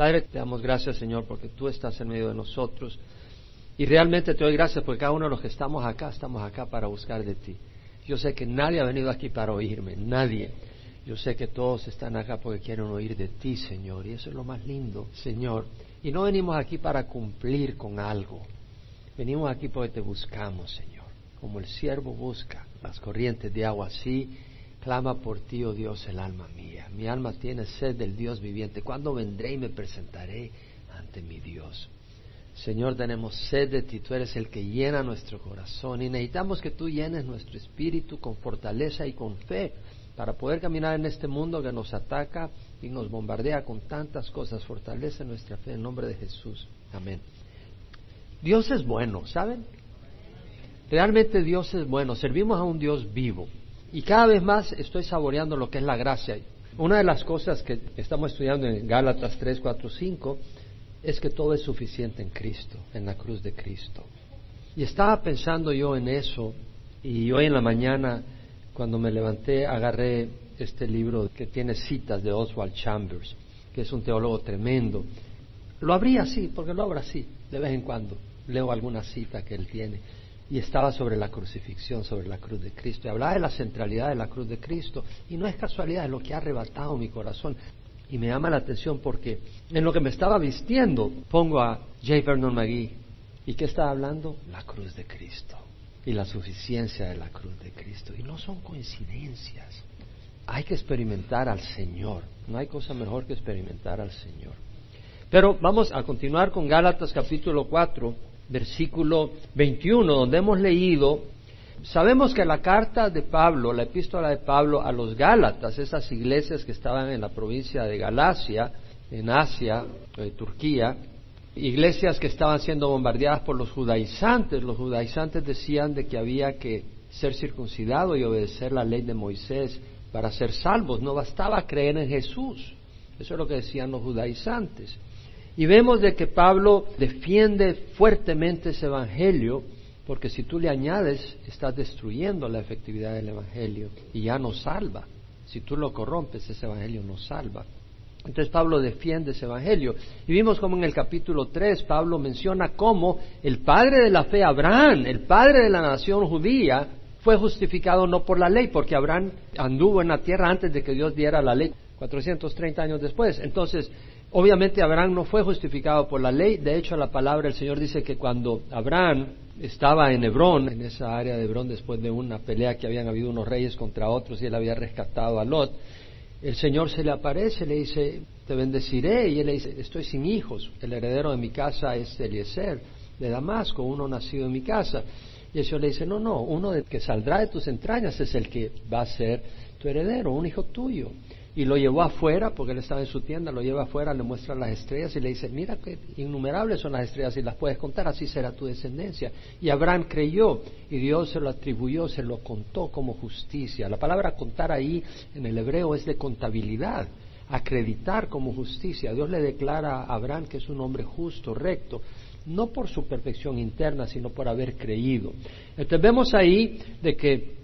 Padre, te damos gracias, Señor, porque tú estás en medio de nosotros. Y realmente te doy gracias porque cada uno de los que estamos acá, estamos acá para buscar de ti. Yo sé que nadie ha venido aquí para oírme, nadie. Yo sé que todos están acá porque quieren oír de ti, Señor. Y eso es lo más lindo, Señor. Y no venimos aquí para cumplir con algo. Venimos aquí porque te buscamos, Señor. Como el siervo busca las corrientes de agua, así clama por ti, oh Dios, el alma mía. Mi alma tiene sed del Dios viviente. ¿Cuándo vendré y me presentaré ante mi Dios? Señor, tenemos sed de ti, tú eres el que llena nuestro corazón y necesitamos que tú llenes nuestro espíritu con fortaleza y con fe para poder caminar en este mundo que nos ataca y nos bombardea con tantas cosas. Fortalece nuestra fe en nombre de Jesús. Amén. Dios es bueno, ¿saben? Realmente Dios es bueno. Servimos a un Dios vivo. Y cada vez más estoy saboreando lo que es la gracia. Una de las cosas que estamos estudiando en Gálatas 3, 4, 5 es que todo es suficiente en Cristo, en la cruz de Cristo. Y estaba pensando yo en eso y hoy en la mañana cuando me levanté agarré este libro que tiene citas de Oswald Chambers, que es un teólogo tremendo. Lo abrí así, porque lo abro así, de vez en cuando. Leo alguna cita que él tiene y estaba sobre la crucifixión, sobre la cruz de Cristo. Y hablaba de la centralidad de la cruz de Cristo. Y no es casualidad, es lo que ha arrebatado mi corazón. Y me llama la atención porque en lo que me estaba vistiendo pongo a J. Vernon McGee. ¿Y qué estaba hablando? La cruz de Cristo. Y la suficiencia de la cruz de Cristo. Y no son coincidencias. Hay que experimentar al Señor. No hay cosa mejor que experimentar al Señor. Pero vamos a continuar con Gálatas capítulo 4 versículo 21, donde hemos leído, sabemos que la carta de Pablo, la epístola de Pablo a los Gálatas, esas iglesias que estaban en la provincia de Galacia, en Asia, en Turquía, iglesias que estaban siendo bombardeadas por los judaizantes, los judaizantes decían de que había que ser circuncidado y obedecer la ley de Moisés para ser salvos, no bastaba creer en Jesús. Eso es lo que decían los judaizantes. Y vemos de que Pablo defiende fuertemente ese Evangelio, porque si tú le añades, estás destruyendo la efectividad del Evangelio y ya no salva. Si tú lo corrompes, ese Evangelio no salva. Entonces Pablo defiende ese Evangelio. Y vimos como en el capítulo 3 Pablo menciona cómo el padre de la fe, Abraham, el padre de la nación judía, fue justificado no por la ley, porque Abraham anduvo en la tierra antes de que Dios diera la ley, 430 años después. Entonces, Obviamente Abraham no fue justificado por la ley, de hecho la palabra del Señor dice que cuando Abraham estaba en Hebrón, en esa área de Hebrón, después de una pelea que habían habido unos reyes contra otros y él había rescatado a Lot, el Señor se le aparece, le dice, te bendeciré, y él le dice, estoy sin hijos, el heredero de mi casa es Eliezer de Damasco, uno nacido en mi casa. Y el Señor le dice, no, no, uno que saldrá de tus entrañas es el que va a ser tu heredero, un hijo tuyo y lo llevó afuera, porque él estaba en su tienda, lo lleva afuera, le muestra las estrellas y le dice, mira que innumerables son las estrellas y las puedes contar, así será tu descendencia. Y Abraham creyó y Dios se lo atribuyó, se lo contó como justicia. La palabra contar ahí en el hebreo es de contabilidad, acreditar como justicia. Dios le declara a Abraham que es un hombre justo, recto, no por su perfección interna, sino por haber creído. Entonces vemos ahí de que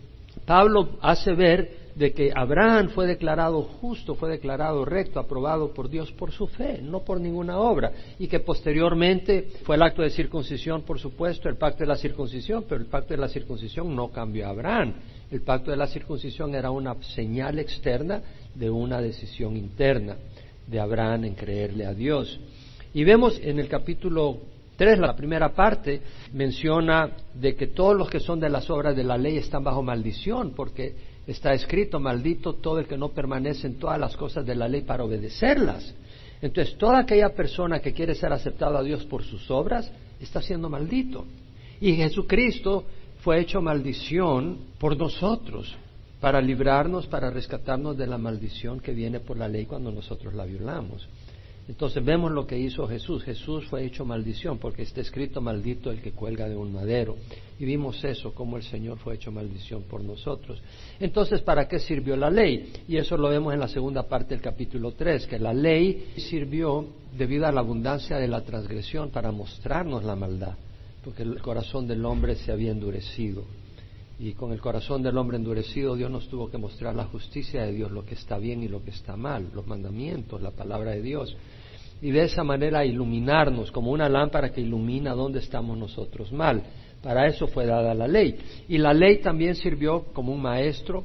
Pablo hace ver de que Abraham fue declarado justo, fue declarado recto, aprobado por Dios por su fe, no por ninguna obra, y que posteriormente fue el acto de circuncisión, por supuesto, el pacto de la circuncisión, pero el pacto de la circuncisión no cambió a Abraham. El pacto de la circuncisión era una señal externa de una decisión interna de Abraham en creerle a Dios. Y vemos en el capítulo 3, la primera parte, menciona de que todos los que son de las obras de la ley están bajo maldición, porque está escrito, maldito todo el que no permanece en todas las cosas de la ley para obedecerlas. Entonces, toda aquella persona que quiere ser aceptada a Dios por sus obras está siendo maldito. Y Jesucristo fue hecho maldición por nosotros, para librarnos, para rescatarnos de la maldición que viene por la ley cuando nosotros la violamos. Entonces vemos lo que hizo Jesús. Jesús fue hecho maldición porque está escrito maldito el que cuelga de un madero. Y vimos eso, como el Señor fue hecho maldición por nosotros. Entonces, ¿para qué sirvió la ley? Y eso lo vemos en la segunda parte del capítulo 3, que la ley sirvió debido a la abundancia de la transgresión para mostrarnos la maldad, porque el corazón del hombre se había endurecido. Y con el corazón del hombre endurecido, Dios nos tuvo que mostrar la justicia de Dios, lo que está bien y lo que está mal, los mandamientos, la palabra de Dios. Y de esa manera iluminarnos como una lámpara que ilumina donde estamos nosotros mal. Para eso fue dada la ley. Y la ley también sirvió como un maestro,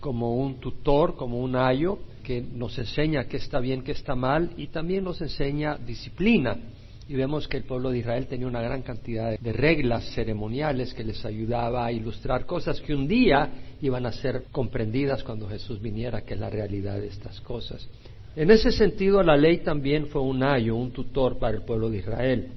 como un tutor, como un ayo, que nos enseña qué está bien, qué está mal, y también nos enseña disciplina. Y vemos que el pueblo de Israel tenía una gran cantidad de reglas ceremoniales que les ayudaba a ilustrar cosas que un día iban a ser comprendidas cuando Jesús viniera, que es la realidad de estas cosas. En ese sentido, la ley también fue un ayo, un tutor para el pueblo de Israel.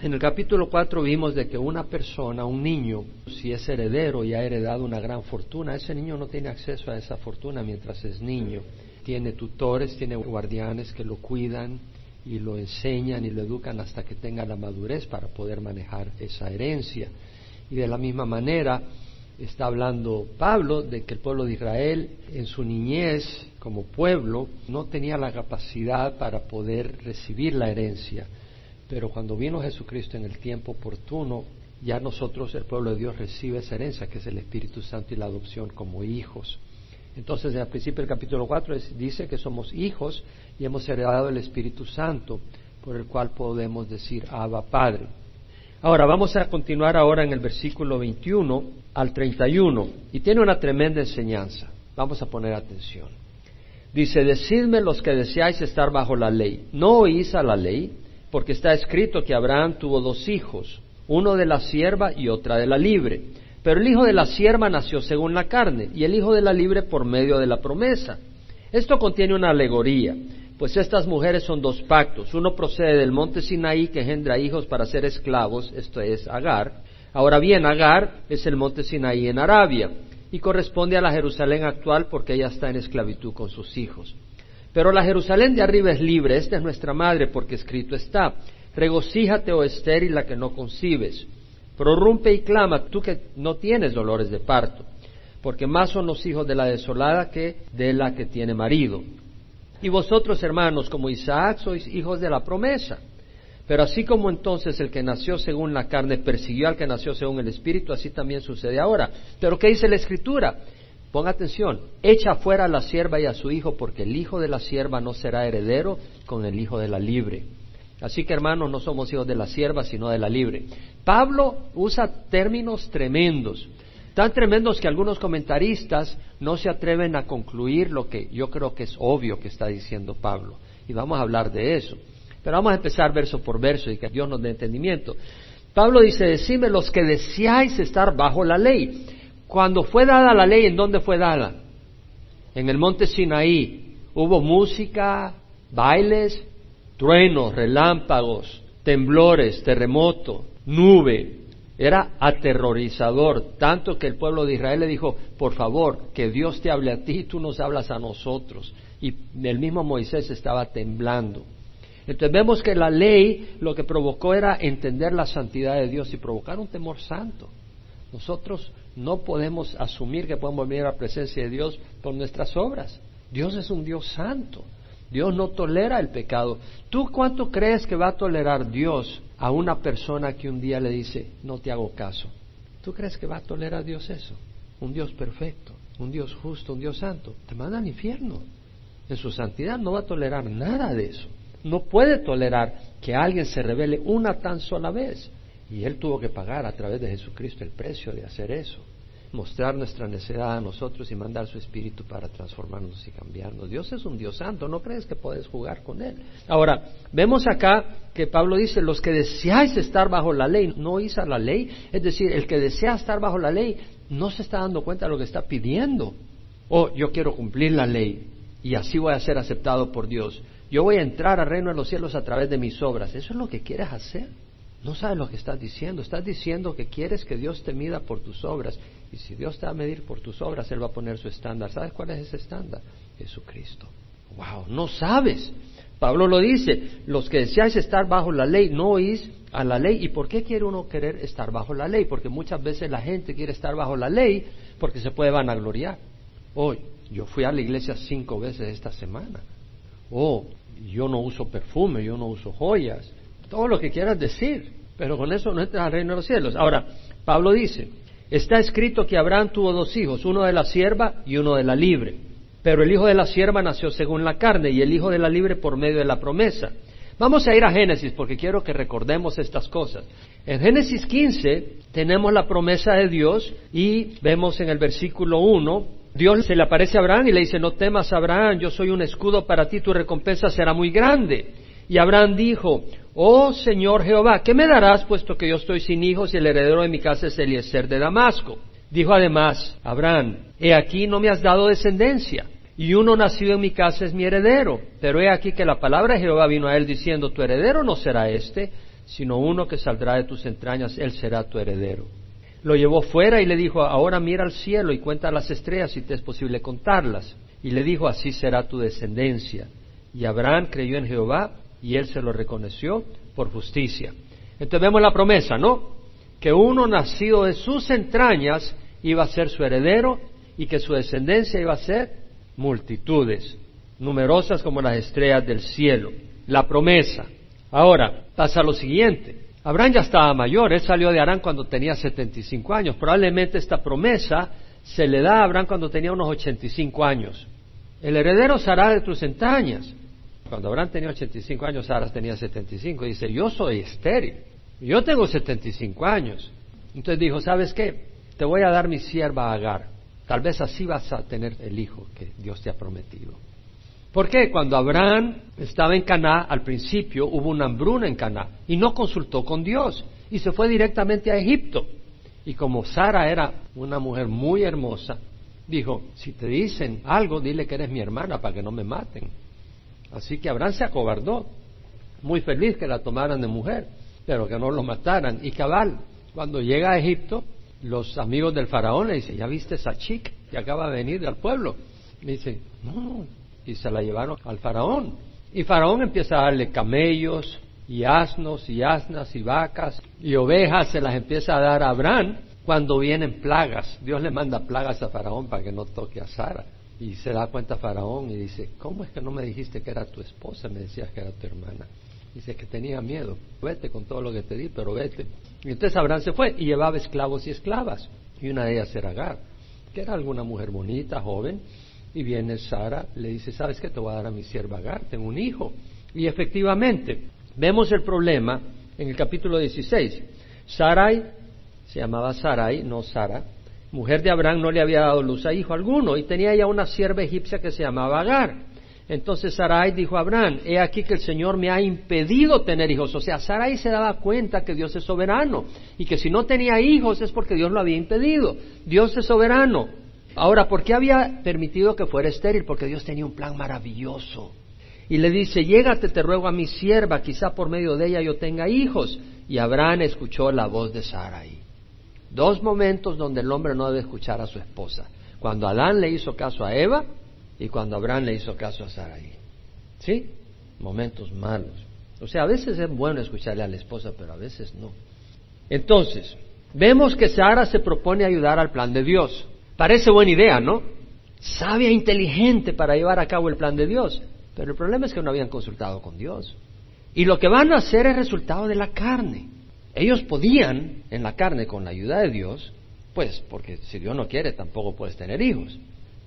En el capítulo 4 vimos de que una persona, un niño, si es heredero y ha heredado una gran fortuna, ese niño no tiene acceso a esa fortuna mientras es niño. Tiene tutores, tiene guardianes que lo cuidan y lo enseñan y lo educan hasta que tenga la madurez para poder manejar esa herencia. Y de la misma manera está hablando Pablo de que el pueblo de Israel en su niñez como pueblo no tenía la capacidad para poder recibir la herencia pero cuando vino Jesucristo en el tiempo oportuno, ya nosotros, el pueblo de Dios, recibe esa herencia, que es el Espíritu Santo y la adopción como hijos. Entonces, al principio del capítulo 4 dice que somos hijos y hemos heredado el Espíritu Santo, por el cual podemos decir Abba Padre. Ahora, vamos a continuar ahora en el versículo 21 al 31, y tiene una tremenda enseñanza. Vamos a poner atención. Dice, decidme los que deseáis estar bajo la ley. ¿No oís a la ley? porque está escrito que Abraham tuvo dos hijos, uno de la sierva y otra de la libre. Pero el hijo de la sierva nació según la carne y el hijo de la libre por medio de la promesa. Esto contiene una alegoría, pues estas mujeres son dos pactos. Uno procede del monte Sinaí que engendra hijos para ser esclavos, esto es Agar. Ahora bien, Agar es el monte Sinaí en Arabia y corresponde a la Jerusalén actual porque ella está en esclavitud con sus hijos. Pero la Jerusalén de arriba es libre, esta es nuestra madre, porque escrito está, regocíjate, oh estéril, la que no concibes, prorrumpe y clama, tú que no tienes dolores de parto, porque más son los hijos de la desolada que de la que tiene marido. Y vosotros, hermanos, como Isaac, sois hijos de la promesa. Pero así como entonces el que nació según la carne persiguió al que nació según el Espíritu, así también sucede ahora. Pero ¿qué dice la Escritura? Ponga atención, echa fuera a la sierva y a su hijo, porque el hijo de la sierva no será heredero con el hijo de la libre. Así que hermanos, no somos hijos de la sierva, sino de la libre. Pablo usa términos tremendos, tan tremendos que algunos comentaristas no se atreven a concluir lo que yo creo que es obvio que está diciendo Pablo. Y vamos a hablar de eso. Pero vamos a empezar verso por verso y que Dios nos dé entendimiento. Pablo dice, decime los que deseáis estar bajo la ley. Cuando fue dada la ley, ¿en dónde fue dada? En el monte Sinaí. Hubo música, bailes, truenos, relámpagos, temblores, terremoto, nube. Era aterrorizador, tanto que el pueblo de Israel le dijo, por favor, que Dios te hable a ti, tú nos hablas a nosotros. Y el mismo Moisés estaba temblando. Entonces vemos que la ley lo que provocó era entender la santidad de Dios y provocar un temor santo. Nosotros no podemos asumir que podemos venir a la presencia de Dios por nuestras obras. Dios es un Dios santo. Dios no tolera el pecado. ¿Tú cuánto crees que va a tolerar Dios a una persona que un día le dice, no te hago caso? ¿Tú crees que va a tolerar Dios eso? Un Dios perfecto, un Dios justo, un Dios santo. Te manda al infierno. En su santidad no va a tolerar nada de eso. No puede tolerar que alguien se revele una tan sola vez. Y Él tuvo que pagar a través de Jesucristo el precio de hacer eso, mostrar nuestra necesidad a nosotros y mandar su Espíritu para transformarnos y cambiarnos. Dios es un Dios santo, no crees que puedes jugar con Él. Ahora, vemos acá que Pablo dice, los que deseáis estar bajo la ley, no hizo la ley, es decir, el que desea estar bajo la ley no se está dando cuenta de lo que está pidiendo. Oh, yo quiero cumplir la ley y así voy a ser aceptado por Dios. Yo voy a entrar al reino de los cielos a través de mis obras. ¿Eso es lo que quieres hacer? No sabes lo que estás diciendo. Estás diciendo que quieres que Dios te mida por tus obras. Y si Dios te va a medir por tus obras, Él va a poner su estándar. ¿Sabes cuál es ese estándar? Jesucristo. ¡Wow! No sabes. Pablo lo dice, los que deseáis estar bajo la ley, no oís a la ley. ¿Y por qué quiere uno querer estar bajo la ley? Porque muchas veces la gente quiere estar bajo la ley porque se puede vanagloriar. Hoy, yo fui a la iglesia cinco veces esta semana. Oh, yo no uso perfume, yo no uso joyas, todo lo que quieras decir, pero con eso no entras al reino de los cielos. Ahora, Pablo dice, está escrito que Abraham tuvo dos hijos, uno de la sierva y uno de la libre. Pero el hijo de la sierva nació según la carne y el hijo de la libre por medio de la promesa. Vamos a ir a Génesis porque quiero que recordemos estas cosas. En Génesis 15 tenemos la promesa de Dios y vemos en el versículo 1, Dios se le aparece a Abraham y le dice, no temas Abraham, yo soy un escudo para ti, tu recompensa será muy grande. Y Abraham dijo, oh Señor Jehová, ¿qué me darás puesto que yo estoy sin hijos y el heredero de mi casa es Eliezer de Damasco? Dijo además Abraham, he aquí no me has dado descendencia y uno nacido en mi casa es mi heredero. Pero he aquí que la palabra de Jehová vino a él diciendo, tu heredero no será este, sino uno que saldrá de tus entrañas, él será tu heredero. Lo llevó fuera y le dijo, ahora mira al cielo y cuenta las estrellas si te es posible contarlas. Y le dijo, así será tu descendencia. Y Abraham creyó en Jehová y él se lo reconoció por justicia. Entonces vemos la promesa, ¿no? Que uno nacido de sus entrañas iba a ser su heredero y que su descendencia iba a ser multitudes, numerosas como las estrellas del cielo. La promesa. Ahora, pasa lo siguiente. Abraham ya estaba mayor, él salió de Arán cuando tenía 75 años. Probablemente esta promesa se le da a Abraham cuando tenía unos 85 años. El heredero será de tus entrañas. Cuando Abraham tenía 85 años, Sara tenía 75. Dice, yo soy estéril. Yo tengo 75 años. Entonces dijo, ¿sabes qué? Te voy a dar mi sierva Agar. Tal vez así vas a tener el hijo que Dios te ha prometido. ¿Por qué? Cuando Abraham estaba en Caná, al principio hubo una hambruna en Caná y no consultó con Dios y se fue directamente a Egipto. Y como Sara era una mujer muy hermosa, dijo, si te dicen algo, dile que eres mi hermana para que no me maten. Así que Abraham se acobardó, muy feliz que la tomaran de mujer, pero que no lo mataran. Y cabal, cuando llega a Egipto, los amigos del faraón le dicen, ¿ya viste esa chica que acaba de venir al pueblo? Le dice, no, y se la llevaron al faraón. Y faraón empieza a darle camellos y asnos y asnas y vacas y ovejas, se las empieza a dar a Abraham cuando vienen plagas. Dios le manda plagas a faraón para que no toque a Sara. Y se da cuenta faraón y dice, ¿cómo es que no me dijiste que era tu esposa? Me decías que era tu hermana. Dice que tenía miedo. Vete con todo lo que te di, pero vete. Y entonces Abraham se fue y llevaba esclavos y esclavas. Y una de ellas era Agar, que era alguna mujer bonita, joven. Y viene Sara, le dice, ¿sabes qué? Te voy a dar a mi sierva Agar, tengo un hijo. Y efectivamente, vemos el problema en el capítulo 16. Sarai, se llamaba Sarai, no Sara, mujer de Abraham, no le había dado luz a hijo alguno. Y tenía ya una sierva egipcia que se llamaba Agar. Entonces Sarai dijo a Abraham, he aquí que el Señor me ha impedido tener hijos. O sea, Sarai se daba cuenta que Dios es soberano y que si no tenía hijos es porque Dios lo había impedido. Dios es soberano. Ahora, ¿por qué había permitido que fuera estéril? Porque Dios tenía un plan maravilloso. Y le dice, llégate, te ruego a mi sierva, quizá por medio de ella yo tenga hijos. Y Abraham escuchó la voz de Sarai. Dos momentos donde el hombre no debe escuchar a su esposa. Cuando Adán le hizo caso a Eva y cuando Abraham le hizo caso a Sarai. ¿Sí? Momentos malos. O sea, a veces es bueno escucharle a la esposa, pero a veces no. Entonces, vemos que Sara se propone ayudar al plan de Dios. Parece buena idea, ¿no? Sabia e inteligente para llevar a cabo el plan de Dios. Pero el problema es que no habían consultado con Dios. Y lo que van a hacer es resultado de la carne. Ellos podían, en la carne, con la ayuda de Dios, pues, porque si Dios no quiere, tampoco puedes tener hijos.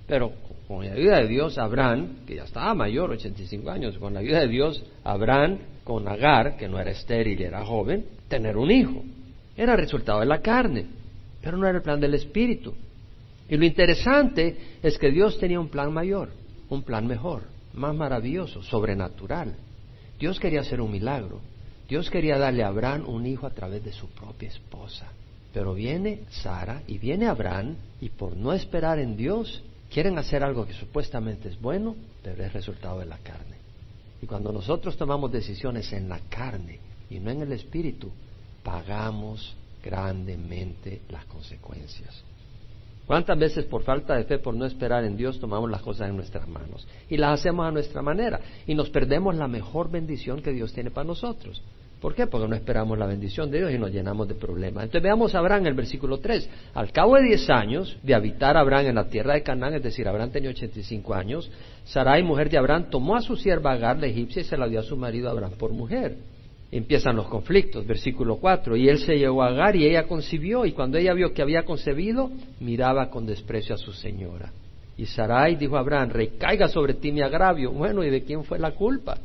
Pero con la ayuda de Dios, Abraham, que ya estaba mayor, 85 años, con la ayuda de Dios, Abraham, con Agar, que no era estéril era joven, tener un hijo. Era resultado de la carne, pero no era el plan del Espíritu. Y lo interesante es que Dios tenía un plan mayor, un plan mejor, más maravilloso, sobrenatural. Dios quería hacer un milagro. Dios quería darle a Abraham un hijo a través de su propia esposa. Pero viene Sara y viene Abraham y por no esperar en Dios, quieren hacer algo que supuestamente es bueno, pero es resultado de la carne. Y cuando nosotros tomamos decisiones en la carne y no en el espíritu, pagamos grandemente las consecuencias. ¿Cuántas veces por falta de fe, por no esperar en Dios, tomamos las cosas en nuestras manos y las hacemos a nuestra manera y nos perdemos la mejor bendición que Dios tiene para nosotros? ¿Por qué? Porque no esperamos la bendición de Dios y nos llenamos de problemas. Entonces veamos a Abraham en el versículo 3. Al cabo de 10 años de habitar Abraham en la tierra de Canaán, es decir, Abraham tenía 85 años, Sarai, mujer de Abraham, tomó a su sierva Agar, la egipcia, y se la dio a su marido Abraham por mujer. Empiezan los conflictos, versículo 4. Y él se llevó a Agar y ella concibió, y cuando ella vio que había concebido, miraba con desprecio a su señora. Y Sarai dijo a Abraham, recaiga sobre ti mi agravio. Bueno, ¿y de quién fue la culpa?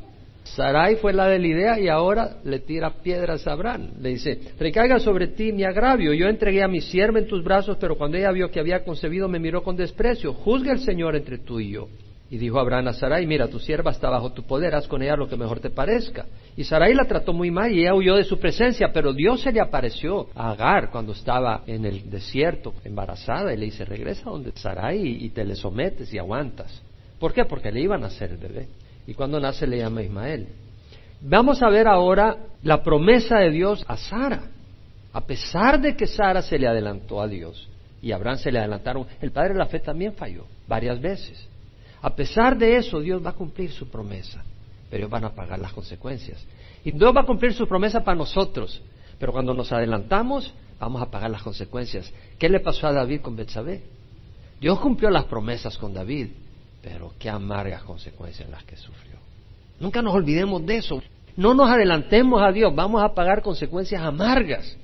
Sarai fue la de la idea y ahora le tira piedras a Abraham. Le dice, recaiga sobre ti mi agravio. Yo entregué a mi sierva en tus brazos, pero cuando ella vio que había concebido me miró con desprecio. Juzga el Señor entre tú y yo. Y dijo Abraham a Sarai, mira, tu sierva está bajo tu poder, haz con ella lo que mejor te parezca. Y Sarai la trató muy mal y ella huyó de su presencia, pero Dios se le apareció a Agar cuando estaba en el desierto, embarazada, y le dice, regresa donde Sarai y te le sometes y aguantas. ¿Por qué? Porque le iban a hacer el bebé y cuando nace le llama Ismael. Vamos a ver ahora la promesa de Dios a Sara. A pesar de que Sara se le adelantó a Dios y Abraham se le adelantaron, el padre de la fe también falló varias veces. A pesar de eso, Dios va a cumplir su promesa, pero ellos van a pagar las consecuencias. Y Dios va a cumplir su promesa para nosotros, pero cuando nos adelantamos, vamos a pagar las consecuencias. ¿Qué le pasó a David con Betsabé? Dios cumplió las promesas con David, pero qué amargas consecuencias las que sufrió. Nunca nos olvidemos de eso. No nos adelantemos a Dios, vamos a pagar consecuencias amargas.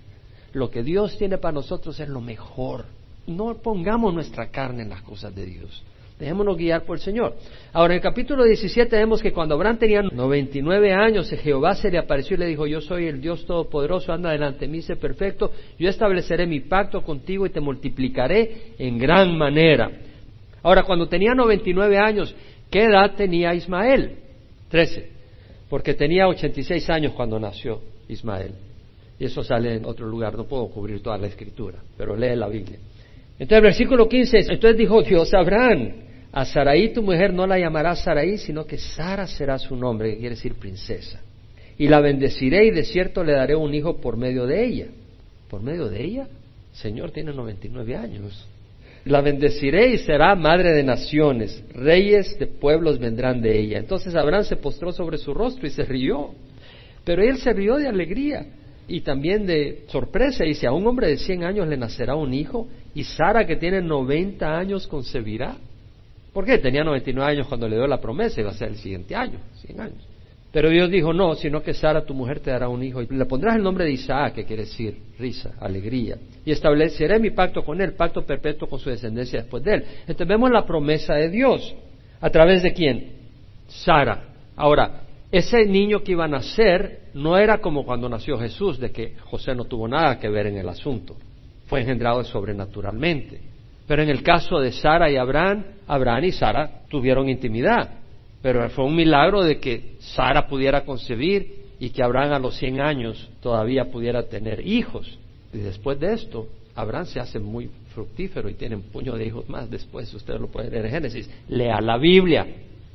Lo que Dios tiene para nosotros es lo mejor. No pongamos nuestra carne en las cosas de Dios. Dejémonos guiar por el Señor. Ahora, en el capítulo 17 vemos que cuando Abraham tenía 99 años, Jehová se le apareció y le dijo, yo soy el Dios Todopoderoso, anda delante de mí, sé perfecto, yo estableceré mi pacto contigo y te multiplicaré en gran manera. Ahora, cuando tenía 99 años, ¿qué edad tenía Ismael? 13. Porque tenía 86 años cuando nació Ismael. Y eso sale en otro lugar, no puedo cubrir toda la escritura, pero lee la Biblia. Entonces, versículo 15, entonces dijo Dios a Abraham, a Saraí tu mujer no la llamarás Saraí, sino que Sara será su nombre, que quiere decir princesa. Y la bendeciré y de cierto le daré un hijo por medio de ella. ¿Por medio de ella? Señor tiene 99 años. La bendeciré y será madre de naciones, reyes de pueblos vendrán de ella. Entonces Abraham se postró sobre su rostro y se rió. Pero él se rió de alegría y también de sorpresa. Dice, a un hombre de 100 años le nacerá un hijo y Sara que tiene 90 años concebirá. ¿Por qué? Tenía 99 años cuando le dio la promesa, iba a ser el siguiente año, 100 años. Pero Dios dijo, no, sino que Sara, tu mujer, te dará un hijo. Y le pondrás el nombre de Isaac, que quiere decir risa, alegría. Y estableceré mi pacto con él, pacto perpetuo con su descendencia después de él. Entonces vemos la promesa de Dios. ¿A través de quién? Sara. Ahora, ese niño que iba a nacer no era como cuando nació Jesús, de que José no tuvo nada que ver en el asunto. Fue engendrado sobrenaturalmente. Pero en el caso de Sara y Abraham, Abraham y Sara tuvieron intimidad. Pero fue un milagro de que Sara pudiera concebir y que Abraham a los 100 años todavía pudiera tener hijos. Y después de esto, Abraham se hace muy fructífero y tiene un puño de hijos más. Después usted lo puede leer en Génesis. Lea la Biblia.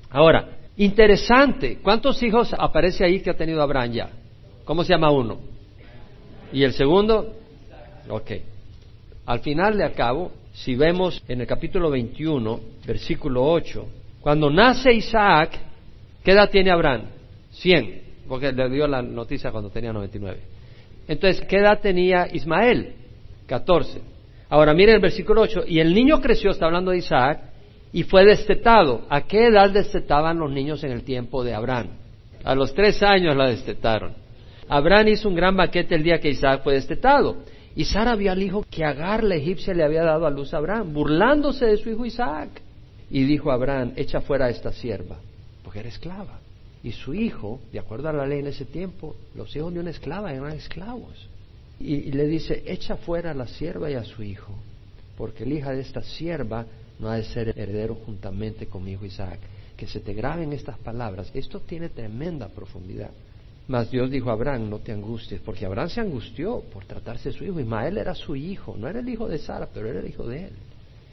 Ahora, interesante. ¿Cuántos hijos aparece ahí que ha tenido Abraham ya? ¿Cómo se llama uno? ¿Y el segundo? Ok. Al final de acabo, si vemos en el capítulo 21, versículo 8, cuando nace Isaac, ¿qué edad tiene Abraham? 100, porque le dio la noticia cuando tenía 99. Entonces, ¿qué edad tenía Ismael? 14. Ahora miren el versículo 8, y el niño creció, está hablando de Isaac, y fue destetado. ¿A qué edad destetaban los niños en el tiempo de Abraham? A los tres años la destetaron. Abraham hizo un gran banquete el día que Isaac fue destetado. Y Sara vio al hijo que Agar la egipcia le había dado a luz a Abraham, burlándose de su hijo Isaac. Y dijo a Abraham, echa fuera a esta sierva, porque era esclava. Y su hijo, de acuerdo a la ley en ese tiempo, los hijos de una esclava eran esclavos. Y, le dice, echa fuera a la sierva y a su hijo, porque el hija de esta sierva no ha de ser heredero juntamente con mi hijo Isaac. Que se te graben estas palabras. Esto tiene tremenda profundidad. Mas Dios dijo a Abraham, no te angusties, porque Abraham se angustió por tratarse de su hijo. Ismael era su hijo, no era el hijo de Sara, pero era el hijo de él.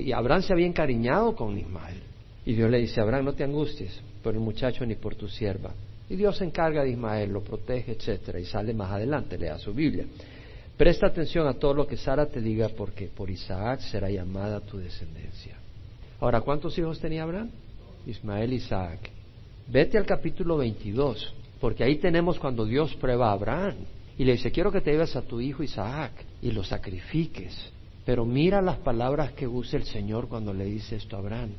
Y Abraham se había encariñado con Ismael. Y Dios le dice, Abraham, no te angusties por el muchacho ni por tu sierva. Y Dios se encarga de Ismael, lo protege, etcétera, y sale más adelante, lea su Biblia. Presta atención a todo lo que Sara te diga, porque por Isaac será llamada tu descendencia. Ahora, ¿cuántos hijos tenía Abraham? Ismael Isaac. Vete al capítulo 22, porque ahí tenemos cuando Dios prueba a Abraham y le dice, quiero que te lleves a tu hijo Isaac y lo sacrifiques. Pero mira las palabras que usa el Señor cuando le dice esto a Abraham.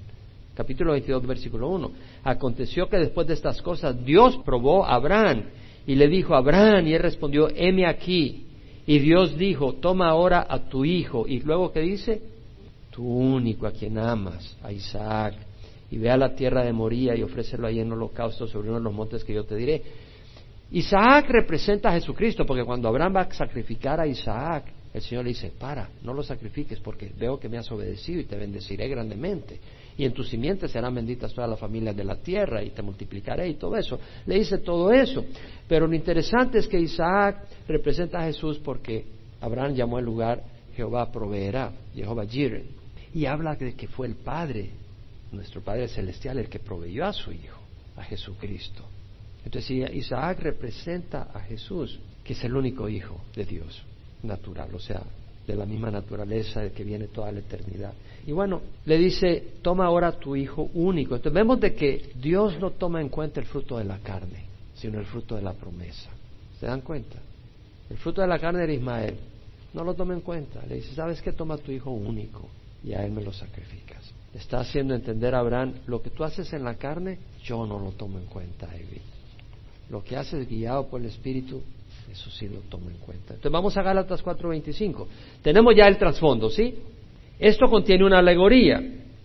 Capítulo 22, versículo 1. Aconteció que después de estas cosas Dios probó a Abraham y le dijo, Abraham, y él respondió, heme aquí. Y Dios dijo, toma ahora a tu hijo. Y luego que dice, tu único a quien amas, a Isaac. Y ve a la tierra de Moría y ofrécelo ahí en holocausto sobre uno de los montes que yo te diré. Isaac representa a Jesucristo, porque cuando Abraham va a sacrificar a Isaac, el Señor le dice, para, no lo sacrifiques porque veo que me has obedecido y te bendeciré grandemente. Y en tus simientes serán benditas todas las familias de la tierra y te multiplicaré y todo eso. Le dice todo eso. Pero lo interesante es que Isaac representa a Jesús porque Abraham llamó el lugar Jehová proveerá, Jehová Jireh. Y habla de que fue el Padre, nuestro Padre Celestial, el que proveyó a su Hijo, a Jesucristo. Entonces Isaac representa a Jesús, que es el único Hijo de Dios natural, o sea, de la misma naturaleza de que viene toda la eternidad. Y bueno, le dice, toma ahora tu Hijo único. Entonces vemos de que Dios no toma en cuenta el fruto de la carne, sino el fruto de la promesa. ¿Se dan cuenta? El fruto de la carne era Ismael. No lo toma en cuenta. Le dice, ¿sabes qué? Toma tu Hijo único y a Él me lo sacrificas. Está haciendo entender a Abraham, lo que tú haces en la carne, yo no lo tomo en cuenta, Evi. Lo que haces guiado por el Espíritu, eso sí lo tomo en cuenta. Entonces vamos a Gálatas 4:25. Tenemos ya el trasfondo, ¿sí? Esto contiene una alegoría,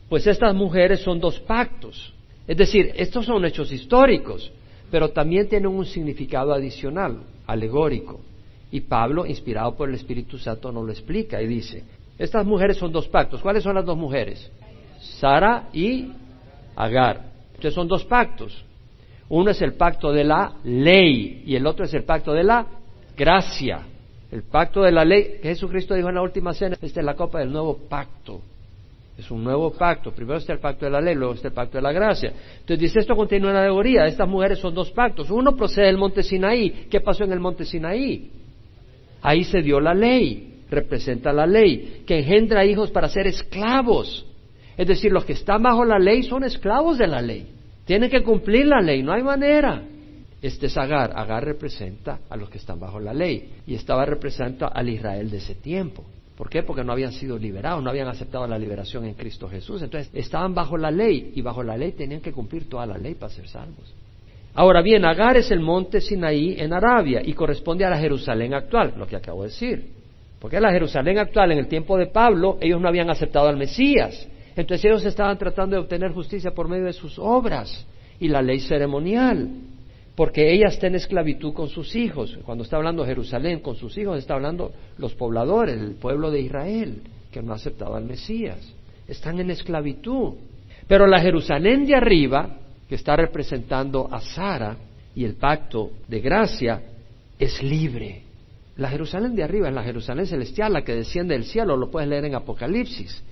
pues estas mujeres son dos pactos. Es decir, estos son hechos históricos, pero también tienen un significado adicional, alegórico. Y Pablo, inspirado por el Espíritu Santo, nos lo explica y dice, estas mujeres son dos pactos. ¿Cuáles son las dos mujeres? Sara y Agar. Entonces son dos pactos. Uno es el pacto de la ley y el otro es el pacto de la gracia. El pacto de la ley, que Jesucristo dijo en la última cena, esta es la copa del nuevo pacto. Es un nuevo pacto. Primero está el pacto de la ley, luego está el pacto de la gracia. Entonces dice, esto contiene una alegoría. Estas mujeres son dos pactos. Uno procede del monte Sinaí. ¿Qué pasó en el monte Sinaí? Ahí se dio la ley. Representa la ley, que engendra hijos para ser esclavos. Es decir, los que están bajo la ley son esclavos de la ley. Tienen que cumplir la ley, no hay manera. Este es Agar. Agar representa a los que están bajo la ley y estaba representando al Israel de ese tiempo. ¿Por qué? Porque no habían sido liberados, no habían aceptado la liberación en Cristo Jesús. Entonces estaban bajo la ley y bajo la ley tenían que cumplir toda la ley para ser salvos. Ahora bien, Agar es el monte Sinaí en Arabia y corresponde a la Jerusalén actual, lo que acabo de decir. Porque la Jerusalén actual, en el tiempo de Pablo, ellos no habían aceptado al Mesías. Entonces ellos estaban tratando de obtener justicia por medio de sus obras y la ley ceremonial, porque ella está en esclavitud con sus hijos. Cuando está hablando Jerusalén con sus hijos, está hablando los pobladores, el pueblo de Israel, que no ha aceptado al Mesías. Están en esclavitud. Pero la Jerusalén de arriba, que está representando a Sara y el pacto de gracia, es libre. La Jerusalén de arriba es la Jerusalén celestial, la que desciende del cielo, lo puedes leer en Apocalipsis.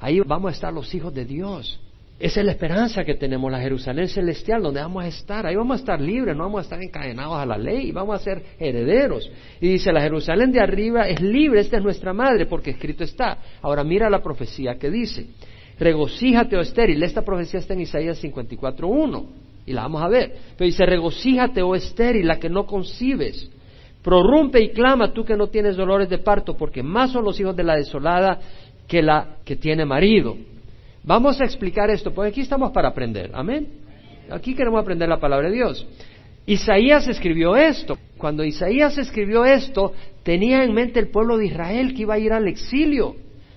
Ahí vamos a estar los hijos de Dios. Esa es la esperanza que tenemos, la Jerusalén celestial, donde vamos a estar. Ahí vamos a estar libres, no vamos a estar encadenados a la ley, vamos a ser herederos. Y dice, la Jerusalén de arriba es libre, esta es nuestra madre, porque escrito está. Ahora mira la profecía que dice, regocíjate, oh estéril. Esta profecía está en Isaías 54.1, y la vamos a ver. Pero dice, regocíjate, oh estéril, la que no concibes. Prorrumpe y clama tú que no tienes dolores de parto, porque más son los hijos de la desolada que la que tiene marido. Vamos a explicar esto, porque aquí estamos para aprender. Amén. Aquí queremos aprender la palabra de Dios. Isaías escribió esto. Cuando Isaías escribió esto, tenía en mente el pueblo de Israel que iba a ir al exilio.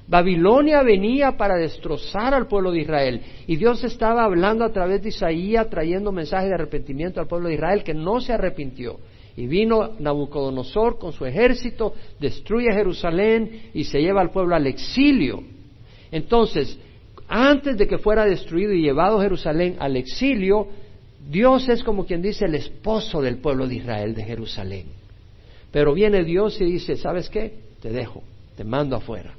Babilonia venía para destrozar al pueblo de Israel y Dios estaba hablando a través de Isaías, trayendo mensajes de arrepentimiento al pueblo de Israel que no se arrepintió. Y vino Nabucodonosor con su ejército, destruye Jerusalén y se lleva al pueblo al exilio. Entonces, antes de que fuera destruido y llevado Jerusalén al exilio, Dios es como quien dice el esposo del pueblo de Israel de Jerusalén. Pero viene Dios y dice, ¿sabes qué? Te dejo, te mando afuera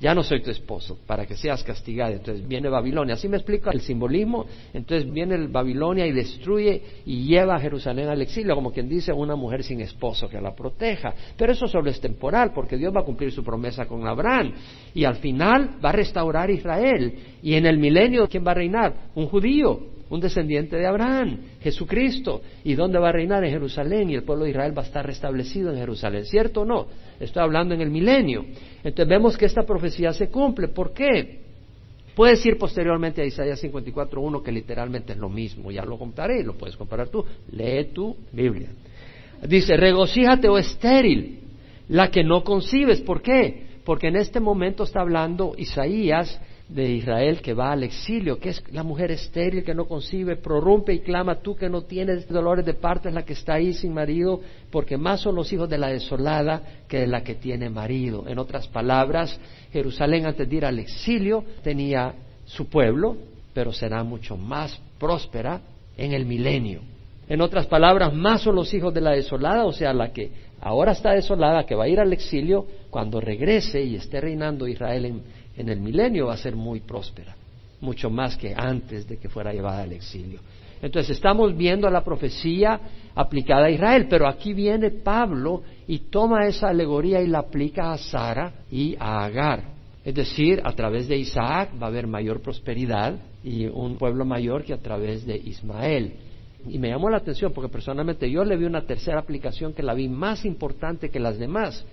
ya no soy tu esposo, para que seas castigado. Entonces viene Babilonia. Así me explica el simbolismo. Entonces viene Babilonia y destruye y lleva a Jerusalén al exilio, como quien dice una mujer sin esposo que la proteja. Pero eso solo es temporal, porque Dios va a cumplir su promesa con Abraham. Y al final va a restaurar Israel. Y en el milenio, ¿quién va a reinar? Un judío un descendiente de Abraham, Jesucristo. ¿Y dónde va a reinar? En Jerusalén. Y el pueblo de Israel va a estar restablecido en Jerusalén. ¿Cierto o no? Estoy hablando en el milenio. Entonces vemos que esta profecía se cumple. ¿Por qué? Puedes ir posteriormente a Isaías 54.1 que literalmente es lo mismo. Ya lo comparé, lo puedes comparar tú. Lee tu Biblia. Dice, regocíjate o oh estéril, la que no concibes. ¿Por qué? Porque en este momento está hablando Isaías de Israel que va al exilio, que es la mujer estéril que no concibe, prorrumpe y clama, tú que no tienes dolores de parto es la que está ahí sin marido, porque más son los hijos de la desolada que de la que tiene marido. En otras palabras, Jerusalén antes de ir al exilio tenía su pueblo, pero será mucho más próspera en el milenio. En otras palabras, más son los hijos de la desolada, o sea, la que ahora está desolada, que va a ir al exilio, cuando regrese y esté reinando Israel en, en el milenio va a ser muy próspera, mucho más que antes de que fuera llevada al exilio. Entonces estamos viendo la profecía aplicada a Israel, pero aquí viene Pablo y toma esa alegoría y la aplica a Sara y a Agar. Es decir, a través de Isaac va a haber mayor prosperidad y un pueblo mayor que a través de Ismael. Y me llamó la atención porque personalmente yo le vi una tercera aplicación que la vi más importante que las demás.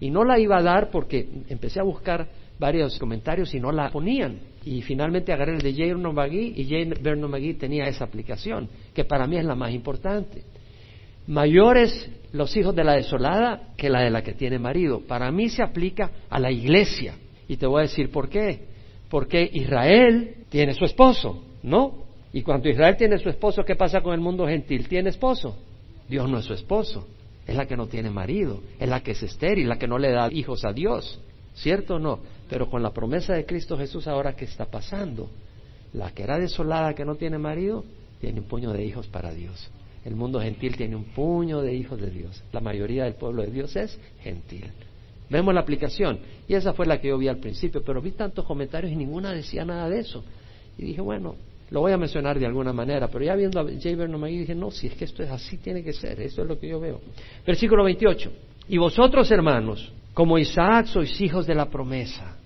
Y no la iba a dar porque empecé a buscar varios comentarios y no la ponían. Y finalmente agarré el de Jay McGee y Jay Vernon McGee tenía esa aplicación, que para mí es la más importante. Mayores los hijos de la desolada que la de la que tiene marido. Para mí se aplica a la iglesia. Y te voy a decir por qué. Porque Israel tiene su esposo, ¿no? Y cuando Israel tiene su esposo, ¿qué pasa con el mundo gentil? ¿Tiene esposo? Dios no es su esposo. Es la que no tiene marido, es la que es estéril, la que no le da hijos a Dios. ¿Cierto o no? Pero con la promesa de Cristo Jesús ahora que está pasando, la que era desolada, que no tiene marido, tiene un puño de hijos para Dios. El mundo gentil tiene un puño de hijos de Dios. La mayoría del pueblo de Dios es gentil. Vemos la aplicación. Y esa fue la que yo vi al principio, pero vi tantos comentarios y ninguna decía nada de eso. Y dije, bueno, lo voy a mencionar de alguna manera, pero ya viendo a J. Vernon dije, no, si es que esto es así, tiene que ser, esto es lo que yo veo. Versículo 28. Y vosotros, hermanos, como Isaac sois hijos de la promesa.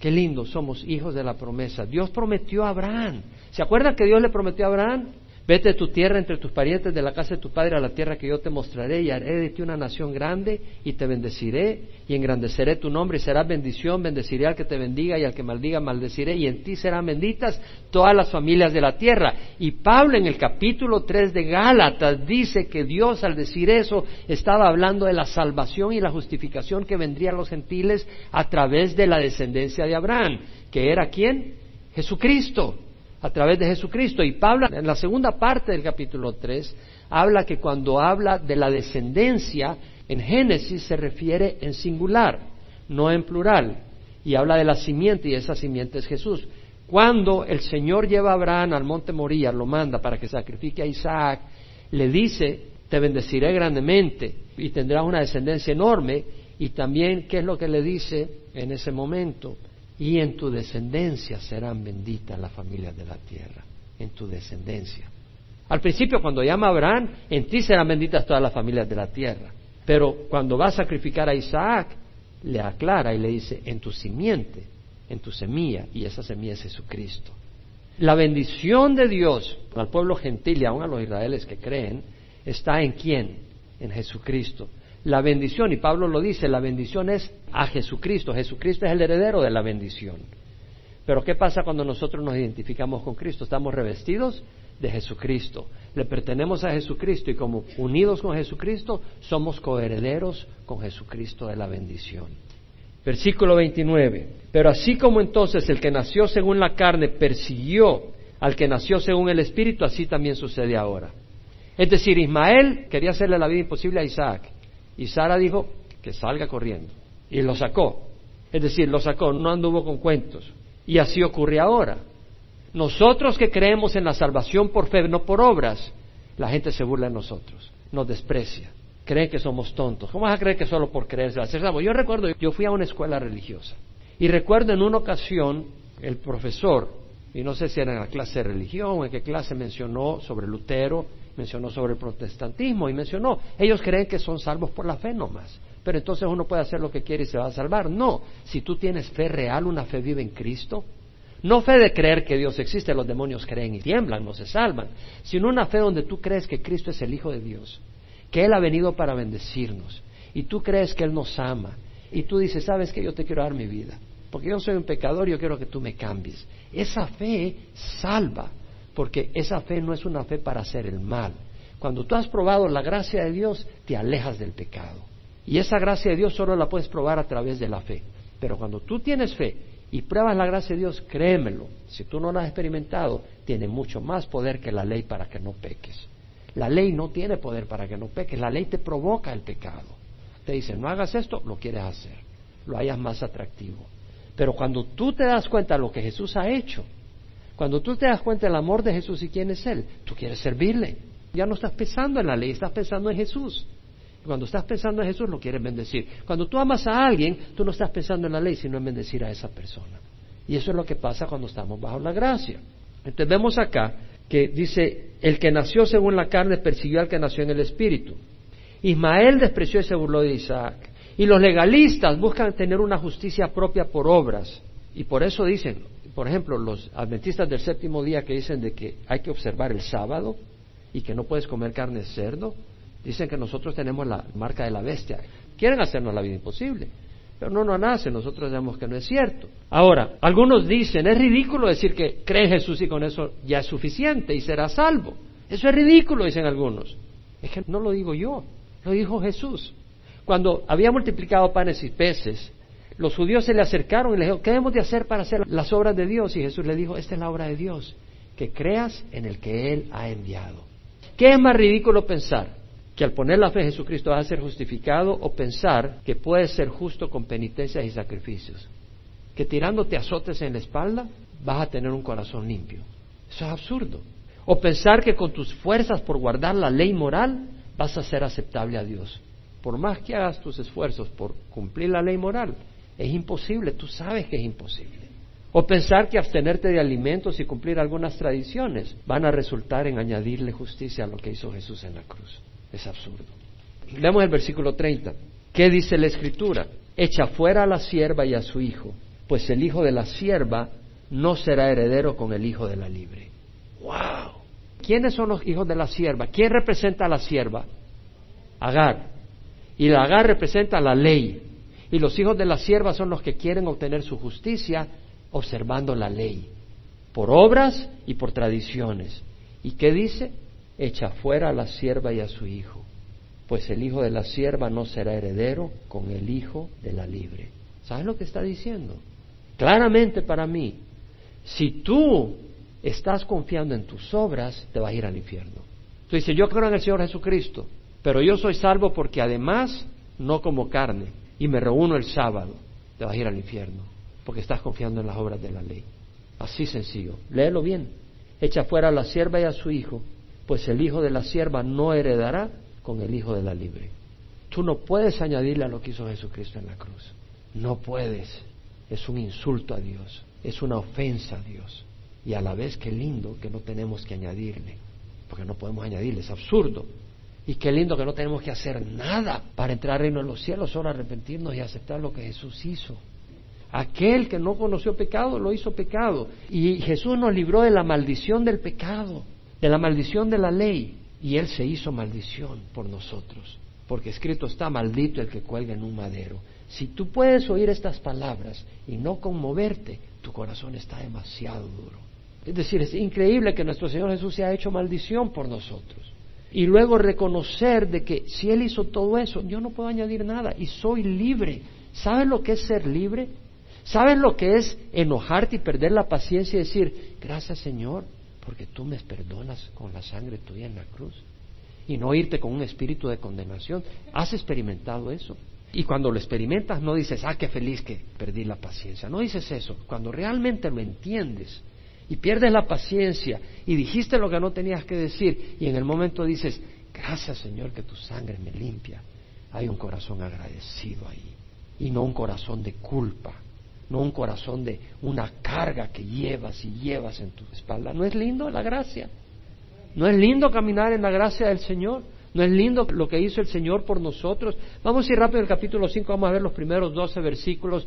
Qué lindo, somos hijos de la promesa. Dios prometió a Abraham. ¿Se acuerdan que Dios le prometió a Abraham? Vete de tu tierra entre tus parientes de la casa de tu padre a la tierra que yo te mostraré y haré de ti una nación grande y te bendeciré y engrandeceré tu nombre y serás bendición, bendeciré al que te bendiga y al que maldiga maldeciré y en ti serán benditas todas las familias de la tierra. Y Pablo en el capítulo 3 de Gálatas dice que Dios al decir eso estaba hablando de la salvación y la justificación que vendría a los gentiles a través de la descendencia de Abraham, que era quién? Jesucristo a través de Jesucristo. Y Pablo, en la segunda parte del capítulo 3, habla que cuando habla de la descendencia, en Génesis se refiere en singular, no en plural. Y habla de la simiente, y esa simiente es Jesús. Cuando el Señor lleva a Abraham al monte Moría, lo manda para que sacrifique a Isaac, le dice, te bendeciré grandemente y tendrás una descendencia enorme. Y también, ¿qué es lo que le dice en ese momento? Y en tu descendencia serán benditas las familias de la tierra, en tu descendencia. Al principio, cuando llama a Abraham, en ti serán benditas todas las familias de la tierra. Pero cuando va a sacrificar a Isaac, le aclara y le dice, en tu simiente, en tu semilla, y esa semilla es Jesucristo. La bendición de Dios al pueblo gentil y aún a los israelíes que creen, está en quién? En Jesucristo. La bendición, y Pablo lo dice, la bendición es a Jesucristo. Jesucristo es el heredero de la bendición. Pero ¿qué pasa cuando nosotros nos identificamos con Cristo? Estamos revestidos de Jesucristo. Le pertenemos a Jesucristo y como unidos con Jesucristo somos coherederos con Jesucristo de la bendición. Versículo 29. Pero así como entonces el que nació según la carne persiguió al que nació según el Espíritu, así también sucede ahora. Es decir, Ismael quería hacerle la vida imposible a Isaac. Y Sara dijo que salga corriendo. Y lo sacó. Es decir, lo sacó, no anduvo con cuentos. Y así ocurre ahora. Nosotros que creemos en la salvación por fe, no por obras, la gente se burla de nosotros, nos desprecia, creen que somos tontos. ¿Cómo vas a creer que solo por creer se va a hacer Yo recuerdo, yo fui a una escuela religiosa y recuerdo en una ocasión el profesor, y no sé si era en la clase de religión o en qué clase mencionó sobre Lutero, mencionó sobre el protestantismo y mencionó, ellos creen que son salvos por la fe nomás. Pero entonces uno puede hacer lo que quiere y se va a salvar. No, si tú tienes fe real, una fe viva en Cristo, no fe de creer que Dios existe, los demonios creen y tiemblan, no se salvan, sino una fe donde tú crees que Cristo es el Hijo de Dios, que Él ha venido para bendecirnos, y tú crees que Él nos ama, y tú dices, sabes que yo te quiero dar mi vida, porque yo soy un pecador y yo quiero que tú me cambies. Esa fe salva, porque esa fe no es una fe para hacer el mal. Cuando tú has probado la gracia de Dios, te alejas del pecado. Y esa gracia de Dios solo la puedes probar a través de la fe. Pero cuando tú tienes fe y pruebas la gracia de Dios, créemelo, si tú no la has experimentado, tiene mucho más poder que la ley para que no peques. La ley no tiene poder para que no peques, la ley te provoca el pecado. Te dice, no hagas esto, lo quieres hacer, lo hayas más atractivo. Pero cuando tú te das cuenta de lo que Jesús ha hecho, cuando tú te das cuenta del amor de Jesús y quién es Él, tú quieres servirle. Ya no estás pensando en la ley, estás pensando en Jesús. Cuando estás pensando en Jesús, lo quieres bendecir. Cuando tú amas a alguien, tú no estás pensando en la ley, sino en bendecir a esa persona. Y eso es lo que pasa cuando estamos bajo la gracia. Entonces vemos acá que dice, el que nació según la carne persiguió al que nació en el espíritu. Ismael despreció y se burló de Isaac. Y los legalistas buscan tener una justicia propia por obras. Y por eso dicen, por ejemplo, los adventistas del séptimo día que dicen de que hay que observar el sábado y que no puedes comer carne de cerdo, Dicen que nosotros tenemos la marca de la bestia. Quieren hacernos la vida imposible. Pero no nos nace, nosotros sabemos que no es cierto. Ahora, algunos dicen, es ridículo decir que cree en Jesús y con eso ya es suficiente y será salvo. Eso es ridículo, dicen algunos. Es que no lo digo yo, lo dijo Jesús. Cuando había multiplicado panes y peces, los judíos se le acercaron y le dijeron, ¿qué debemos de hacer para hacer las obras de Dios? Y Jesús le dijo, esta es la obra de Dios, que creas en el que Él ha enviado. ¿Qué es más ridículo pensar? que al poner la fe en Jesucristo vas a ser justificado o pensar que puedes ser justo con penitencias y sacrificios. Que tirándote azotes en la espalda vas a tener un corazón limpio. Eso es absurdo. O pensar que con tus fuerzas por guardar la ley moral vas a ser aceptable a Dios. Por más que hagas tus esfuerzos por cumplir la ley moral, es imposible, tú sabes que es imposible. O pensar que abstenerte de alimentos y cumplir algunas tradiciones van a resultar en añadirle justicia a lo que hizo Jesús en la cruz. Es absurdo. Leemos el versículo 30. ¿Qué dice la Escritura? Echa fuera a la sierva y a su hijo, pues el hijo de la sierva no será heredero con el hijo de la libre. ¡Wow! ¿Quiénes son los hijos de la sierva? ¿Quién representa a la sierva? Agar. Y la Agar representa la ley. Y los hijos de la sierva son los que quieren obtener su justicia observando la ley, por obras y por tradiciones. ¿Y qué dice? echa fuera a la sierva y a su hijo, pues el hijo de la sierva no será heredero con el hijo de la libre. ¿Sabes lo que está diciendo? Claramente para mí, si tú estás confiando en tus obras, te vas a ir al infierno. Tú dices, yo creo en el Señor Jesucristo, pero yo soy salvo porque además no como carne y me reúno el sábado, te vas a ir al infierno, porque estás confiando en las obras de la ley. Así sencillo. Léelo bien. Echa fuera a la sierva y a su hijo, pues el hijo de la sierva no heredará con el hijo de la libre. Tú no puedes añadirle a lo que hizo Jesucristo en la cruz. No puedes. Es un insulto a Dios, es una ofensa a Dios. Y a la vez qué lindo que no tenemos que añadirle, porque no podemos añadirle, es absurdo. Y qué lindo que no tenemos que hacer nada para entrar al reino de los cielos, solo arrepentirnos y aceptar lo que Jesús hizo. Aquel que no conoció pecado lo hizo pecado. Y Jesús nos libró de la maldición del pecado de la maldición de la ley, y Él se hizo maldición por nosotros, porque escrito está maldito el que cuelga en un madero. Si tú puedes oír estas palabras y no conmoverte, tu corazón está demasiado duro. Es decir, es increíble que nuestro Señor Jesús se ha hecho maldición por nosotros. Y luego reconocer de que si Él hizo todo eso, yo no puedo añadir nada y soy libre. ¿Sabes lo que es ser libre? ¿Sabes lo que es enojarte y perder la paciencia y decir, gracias Señor, porque tú me perdonas con la sangre tuya en la cruz. Y no irte con un espíritu de condenación. ¿Has experimentado eso? Y cuando lo experimentas no dices, ah, qué feliz que perdí la paciencia. No dices eso. Cuando realmente lo entiendes y pierdes la paciencia y dijiste lo que no tenías que decir y en el momento dices, gracias Señor que tu sangre me limpia. Hay un corazón agradecido ahí y no un corazón de culpa no un corazón de una carga que llevas y llevas en tu espalda. ¿No es lindo la gracia? ¿No es lindo caminar en la gracia del Señor? ¿No es lindo lo que hizo el Señor por nosotros? Vamos a ir rápido al capítulo 5, vamos a ver los primeros 12 versículos.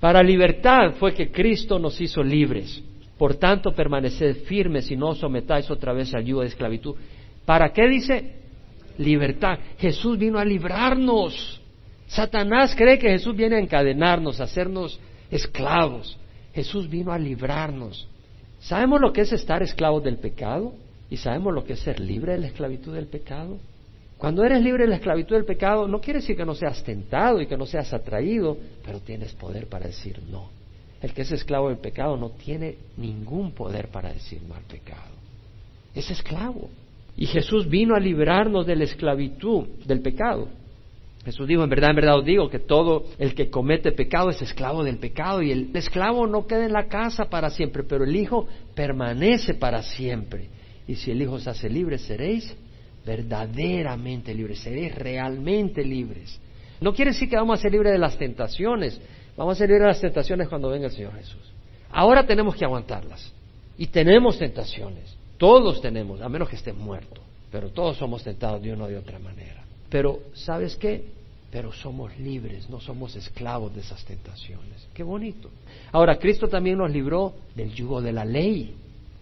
Para libertad fue que Cristo nos hizo libres. Por tanto, permaneced firmes y no sometáis otra vez al yugo de esclavitud. ¿Para qué dice? Libertad. Jesús vino a librarnos. Satanás cree que Jesús viene a encadenarnos, a hacernos esclavos. Jesús vino a librarnos. ¿Sabemos lo que es estar esclavos del pecado? ¿Y sabemos lo que es ser libre de la esclavitud del pecado? Cuando eres libre de la esclavitud del pecado, no quiere decir que no seas tentado y que no seas atraído, pero tienes poder para decir no. El que es esclavo del pecado no tiene ningún poder para decir mal pecado. Es esclavo. Y Jesús vino a liberarnos de la esclavitud, del pecado. Jesús dijo, en verdad, en verdad os digo que todo el que comete pecado es esclavo del pecado y el esclavo no queda en la casa para siempre, pero el Hijo permanece para siempre. Y si el Hijo se hace libre, seréis verdaderamente libres, seréis realmente libres. No quiere decir que vamos a ser libres de las tentaciones, vamos a ser libres de las tentaciones cuando venga el Señor Jesús. Ahora tenemos que aguantarlas y tenemos tentaciones, todos tenemos, a menos que estén muertos, pero todos somos tentados de una o de otra manera. Pero, ¿sabes qué? Pero somos libres, no somos esclavos de esas tentaciones. Qué bonito. Ahora, Cristo también nos libró del yugo de la ley.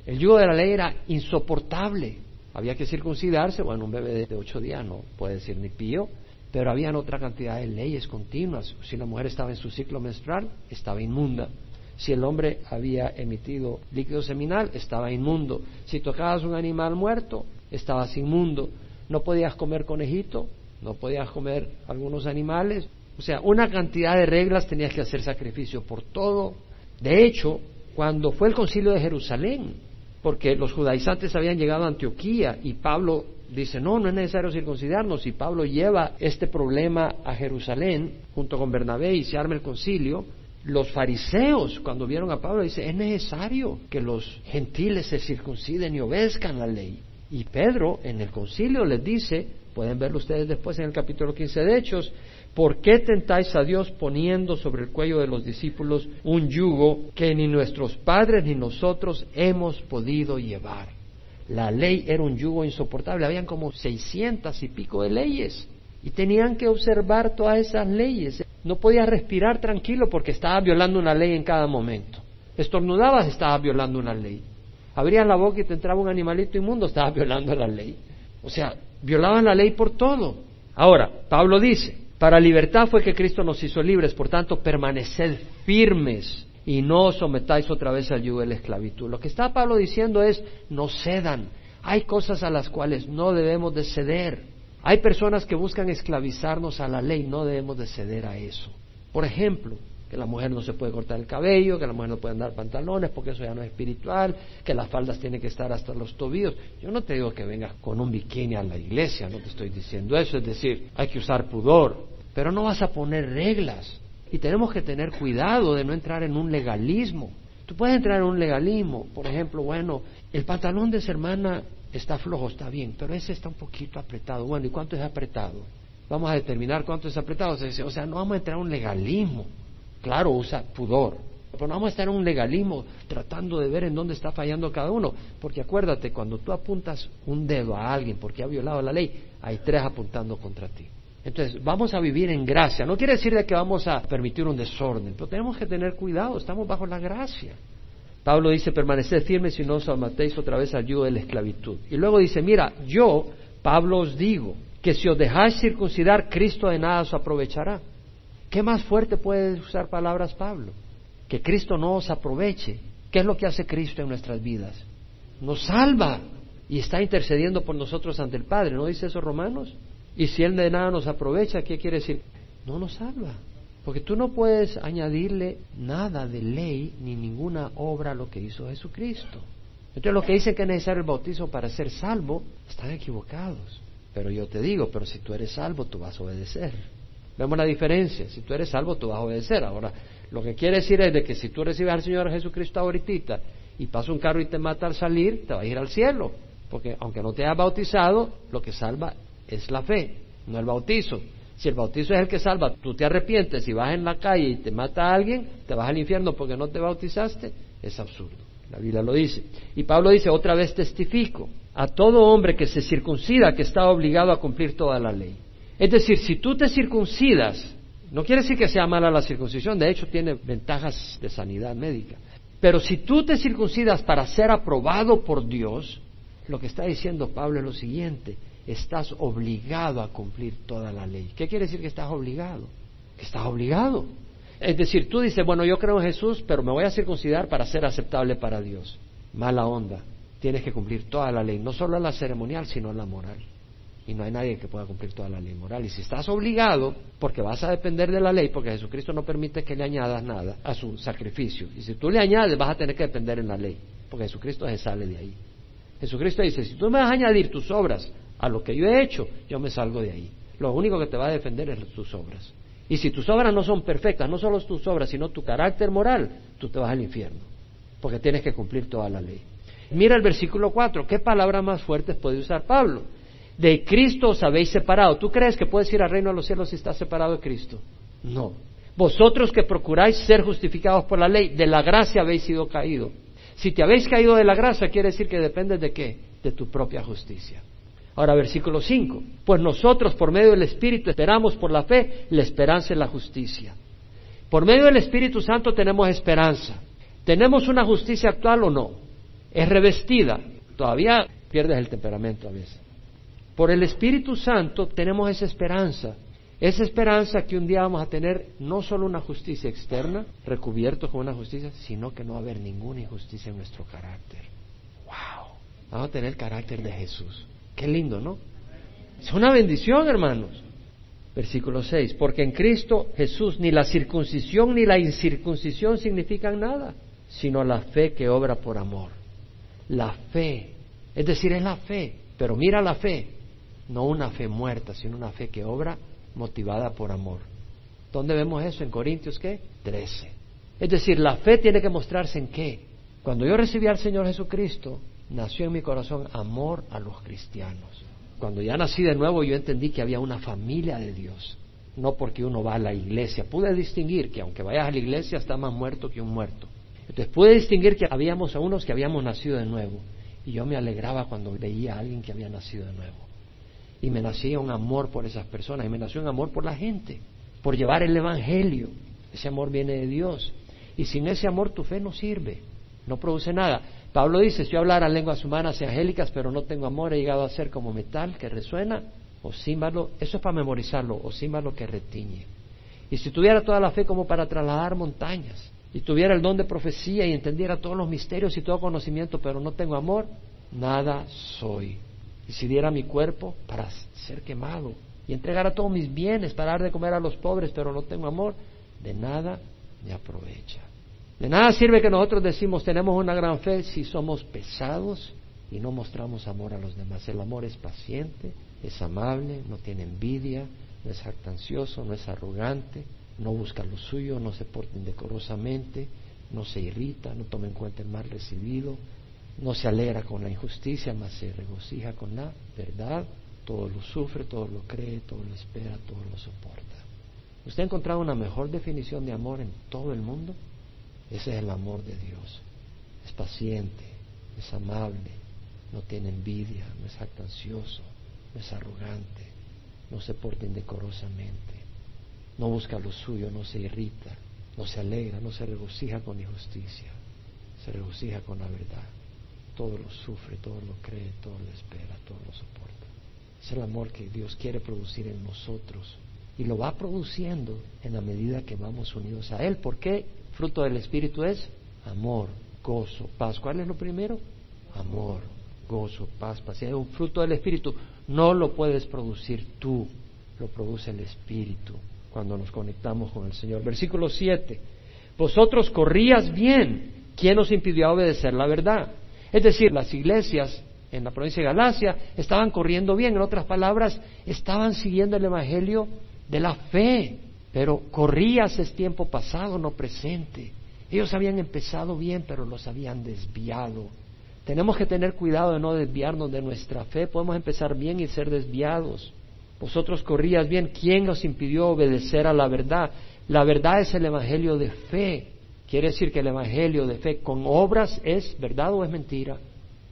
El yugo de la ley era insoportable. Había que circuncidarse, bueno, un bebé de ocho días no puede decir ni pío, pero habían otra cantidad de leyes continuas. Si la mujer estaba en su ciclo menstrual, estaba inmunda. Si el hombre había emitido líquido seminal, estaba inmundo. Si tocabas un animal muerto, estabas inmundo. No podías comer conejito, no podías comer algunos animales. O sea, una cantidad de reglas tenías que hacer sacrificio por todo. De hecho, cuando fue el concilio de Jerusalén, porque los judaizantes habían llegado a Antioquía y Pablo dice, no, no es necesario circuncidarnos. Y Pablo lleva este problema a Jerusalén junto con Bernabé y se arma el concilio. Los fariseos, cuando vieron a Pablo, dicen, es necesario que los gentiles se circunciden y obedezcan la ley. Y Pedro en el concilio les dice, pueden verlo ustedes después en el capítulo 15 de Hechos, ¿por qué tentáis a Dios poniendo sobre el cuello de los discípulos un yugo que ni nuestros padres ni nosotros hemos podido llevar? La ley era un yugo insoportable, habían como seiscientas y pico de leyes y tenían que observar todas esas leyes. No podía respirar tranquilo porque estaba violando una ley en cada momento. Estornudabas, estaba violando una ley. Abrías la boca y te entraba un animalito inmundo, estaba violando la ley. O sea, violaban la ley por todo. Ahora, Pablo dice, para libertad fue que Cristo nos hizo libres, por tanto, permaneced firmes y no os sometáis otra vez al yugo de la esclavitud. Lo que está Pablo diciendo es, no cedan. Hay cosas a las cuales no debemos de ceder. Hay personas que buscan esclavizarnos a la ley, no debemos de ceder a eso. Por ejemplo, que la mujer no se puede cortar el cabello, que la mujer no puede andar pantalones porque eso ya no es espiritual, que las faldas tienen que estar hasta los tobillos. Yo no te digo que vengas con un bikini a la iglesia, no te estoy diciendo eso, es decir, hay que usar pudor, pero no vas a poner reglas. Y tenemos que tener cuidado de no entrar en un legalismo. Tú puedes entrar en un legalismo, por ejemplo, bueno, el pantalón de esa hermana está flojo, está bien, pero ese está un poquito apretado. Bueno, ¿y cuánto es apretado? Vamos a determinar cuánto es apretado. O sea, no vamos a entrar en un legalismo. Claro, usa pudor. Pero no vamos a estar en un legalismo tratando de ver en dónde está fallando cada uno. Porque acuérdate, cuando tú apuntas un dedo a alguien porque ha violado la ley, hay tres apuntando contra ti. Entonces, vamos a vivir en gracia. No quiere decir de que vamos a permitir un desorden, pero tenemos que tener cuidado, estamos bajo la gracia. Pablo dice, permaneced firmes y no os amatéis otra vez al yugo de la esclavitud. Y luego dice, mira, yo, Pablo, os digo que si os dejáis circuncidar, Cristo de nada os aprovechará. ¿Qué más fuerte puede usar palabras Pablo? Que Cristo no os aproveche. ¿Qué es lo que hace Cristo en nuestras vidas? Nos salva y está intercediendo por nosotros ante el Padre. ¿No dice eso Romanos? Y si Él de nada nos aprovecha, ¿qué quiere decir? No nos salva. Porque tú no puedes añadirle nada de ley ni ninguna obra a lo que hizo Jesucristo. Entonces, los que dicen que es necesario el bautismo para ser salvo, están equivocados. Pero yo te digo, pero si tú eres salvo, tú vas a obedecer. Vemos la diferencia. Si tú eres salvo, tú vas a obedecer. Ahora, lo que quiere decir es de que si tú recibes al Señor Jesucristo ahorita y pasa un carro y te mata al salir, te vas a ir al cielo. Porque aunque no te hayas bautizado, lo que salva es la fe, no el bautizo. Si el bautizo es el que salva, tú te arrepientes y vas en la calle y te mata a alguien, te vas al infierno porque no te bautizaste, es absurdo. La Biblia lo dice. Y Pablo dice, otra vez testifico, a todo hombre que se circuncida que está obligado a cumplir toda la ley. Es decir, si tú te circuncidas, no quiere decir que sea mala la circuncisión, de hecho tiene ventajas de sanidad médica. Pero si tú te circuncidas para ser aprobado por Dios, lo que está diciendo Pablo es lo siguiente, estás obligado a cumplir toda la ley. ¿Qué quiere decir que estás obligado? Que estás obligado. Es decir, tú dices, bueno, yo creo en Jesús, pero me voy a circuncidar para ser aceptable para Dios. Mala onda. Tienes que cumplir toda la ley, no solo la ceremonial, sino la moral. y no hay nadie que pueda cumplir toda la ley moral. Y si estás obligado, porque vas a depender de la ley, porque Jesucristo no permite que le añadas nada a su sacrificio. Y si tú le añades, vas a tener que depender en la ley, porque Jesucristo se sale de ahí. Jesucristo dice, si tú me vas a añadir tus obras a lo que yo he hecho, yo me salgo de ahí. Lo único que te va a defender es tus obras. Y si tus obras no son perfectas, no solo tus obras, sino tu carácter moral, tú te vas al infierno, porque tienes que cumplir toda la ley. Mira el versículo 4, ¿qué palabras más fuertes puede usar Pablo? De Cristo os habéis separado. ¿Tú crees que puedes ir al reino de los cielos si estás separado de Cristo? No. Vosotros que procuráis ser justificados por la ley, de la gracia habéis sido caídos. Si te habéis caído de la gracia, quiere decir que dependes de qué? De tu propia justicia. Ahora, versículo 5. Pues nosotros, por medio del Espíritu, esperamos por la fe la esperanza en la justicia. Por medio del Espíritu Santo tenemos esperanza. ¿Tenemos una justicia actual o no? Es revestida. Todavía pierdes el temperamento a veces. Por el Espíritu Santo tenemos esa esperanza. Esa esperanza que un día vamos a tener no solo una justicia externa, recubierto con una justicia, sino que no va a haber ninguna injusticia en nuestro carácter. ¡Wow! Vamos a tener el carácter de Jesús. Qué lindo, ¿no? Es una bendición, hermanos. Versículo 6. Porque en Cristo Jesús ni la circuncisión ni la incircuncisión significan nada, sino la fe que obra por amor. La fe. Es decir, es la fe. Pero mira la fe no una fe muerta, sino una fe que obra motivada por amor. ¿Dónde vemos eso? En Corintios qué? 13. Es decir, la fe tiene que mostrarse en qué. Cuando yo recibí al Señor Jesucristo, nació en mi corazón amor a los cristianos. Cuando ya nací de nuevo, yo entendí que había una familia de Dios, no porque uno va a la iglesia. Pude distinguir que aunque vayas a la iglesia está más muerto que un muerto. Entonces pude distinguir que habíamos a unos que habíamos nacido de nuevo. Y yo me alegraba cuando veía a alguien que había nacido de nuevo y me nacía un amor por esas personas y me nació un amor por la gente, por llevar el Evangelio. Ese amor viene de Dios. Y sin ese amor tu fe no sirve, no produce nada. Pablo dice, si yo hablara lenguas humanas y angélicas, pero no tengo amor, he llegado a ser como metal que resuena, o símbolo, eso es para memorizarlo, o símbolo que retiñe. Y si tuviera toda la fe como para trasladar montañas, y tuviera el don de profecía y entendiera todos los misterios y todo conocimiento, pero no tengo amor, nada soy y si diera mi cuerpo para ser quemado y entregara todos mis bienes para dar de comer a los pobres, pero no tengo amor, de nada me aprovecha. De nada sirve que nosotros decimos tenemos una gran fe si somos pesados y no mostramos amor a los demás. El amor es paciente, es amable, no tiene envidia, no es jactancioso, no es arrogante, no busca lo suyo, no se porta indecorosamente, no se irrita, no toma en cuenta el mal recibido, no se alegra con la injusticia, mas se regocija con la verdad. Todo lo sufre, todo lo cree, todo lo espera, todo lo soporta. ¿Usted ha encontrado una mejor definición de amor en todo el mundo? Ese es el amor de Dios. Es paciente, es amable, no tiene envidia, no es jactancioso, no es arrogante, no se porta indecorosamente, no busca lo suyo, no se irrita, no se alegra, no se regocija con injusticia, se regocija con la verdad todo lo sufre, todo lo cree, todo lo espera, todo lo soporta. Es el amor que Dios quiere producir en nosotros y lo va produciendo en la medida que vamos unidos a Él. ¿Por qué? Fruto del Espíritu es amor, gozo, paz. ¿Cuál es lo primero? Amor, gozo, paz, paz. Si hay un fruto del Espíritu, no lo puedes producir tú, lo produce el Espíritu cuando nos conectamos con el Señor. Versículo 7. Vosotros corrías bien. ¿Quién os impidió obedecer la verdad? Es decir, las iglesias en la provincia de Galacia estaban corriendo bien, en otras palabras, estaban siguiendo el Evangelio de la fe, pero corrías es tiempo pasado, no presente. Ellos habían empezado bien, pero los habían desviado. Tenemos que tener cuidado de no desviarnos de nuestra fe. Podemos empezar bien y ser desviados. Vosotros corrías bien. ¿Quién os impidió obedecer a la verdad? La verdad es el Evangelio de fe. Quiere decir que el Evangelio de fe con obras es verdad o es mentira.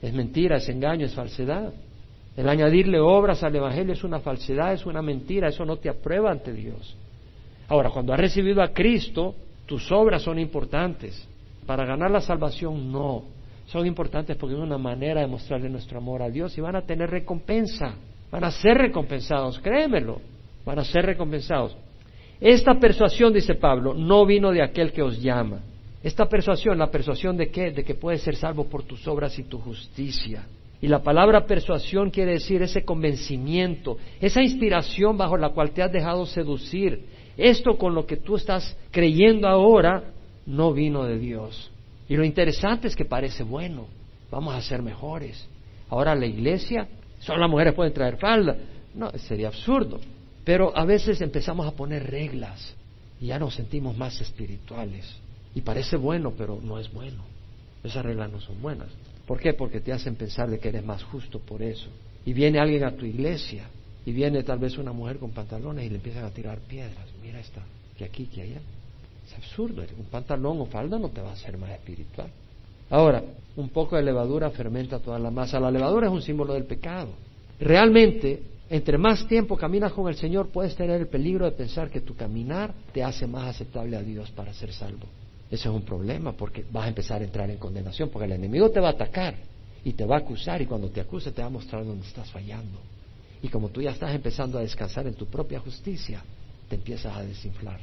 Es mentira, es engaño, es falsedad. El añadirle obras al Evangelio es una falsedad, es una mentira, eso no te aprueba ante Dios. Ahora, cuando has recibido a Cristo, tus obras son importantes. Para ganar la salvación, no. Son importantes porque es una manera de mostrarle nuestro amor a Dios y van a tener recompensa. Van a ser recompensados, créemelo. Van a ser recompensados. Esta persuasión, dice Pablo, no vino de aquel que os llama. Esta persuasión, la persuasión de qué? De que puedes ser salvo por tus obras y tu justicia. Y la palabra persuasión quiere decir ese convencimiento, esa inspiración bajo la cual te has dejado seducir. Esto con lo que tú estás creyendo ahora no vino de Dios. Y lo interesante es que parece bueno, vamos a ser mejores. Ahora la iglesia, solo las mujeres pueden traer falda. No, sería absurdo. Pero a veces empezamos a poner reglas y ya nos sentimos más espirituales. Y parece bueno, pero no es bueno. Esas reglas no son buenas. ¿Por qué? Porque te hacen pensar de que eres más justo por eso. Y viene alguien a tu iglesia y viene tal vez una mujer con pantalones y le empiezan a tirar piedras. Mira esta, que aquí, que allá. Es absurdo. Un pantalón o falda no te va a hacer más espiritual. Ahora, un poco de levadura fermenta toda la masa. La levadura es un símbolo del pecado. Realmente, entre más tiempo caminas con el Señor, puedes tener el peligro de pensar que tu caminar te hace más aceptable a Dios para ser salvo. Eso es un problema porque vas a empezar a entrar en condenación, porque el enemigo te va a atacar y te va a acusar y cuando te acuse te va a mostrar dónde estás fallando. Y como tú ya estás empezando a descansar en tu propia justicia, te empiezas a desinflar,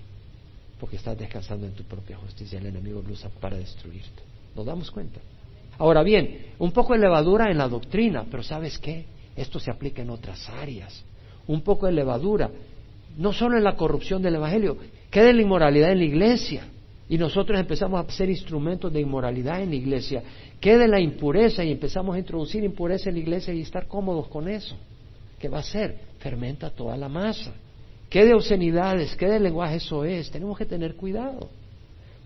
porque estás descansando en tu propia justicia. El enemigo lo usa para destruirte. ¿Nos damos cuenta? Ahora bien, un poco de levadura en la doctrina, pero ¿sabes qué? Esto se aplica en otras áreas. Un poco de levadura, no solo en la corrupción del Evangelio, ¿qué de la inmoralidad en la iglesia? Y nosotros empezamos a ser instrumentos de inmoralidad en la iglesia. ¿Qué de la impureza? Y empezamos a introducir impureza en la iglesia y estar cómodos con eso. ¿Qué va a hacer? Fermenta toda la masa. ¿Qué de obscenidades? ¿Qué de lenguaje eso es? Tenemos que tener cuidado.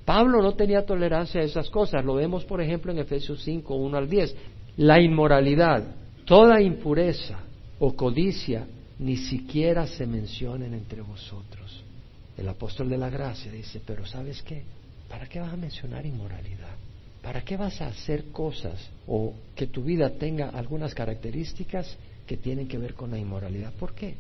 Pablo no tenía tolerancia a esas cosas. Lo vemos, por ejemplo, en Efesios 5, 1 al 10. La inmoralidad, toda impureza o codicia ni siquiera se mencionen entre vosotros el apóstol de la gracia dice, pero ¿sabes qué? ¿Para qué vas a mencionar inmoralidad? ¿Para qué vas a hacer cosas o que tu vida tenga algunas características que tienen que ver con la inmoralidad? ¿Por qué?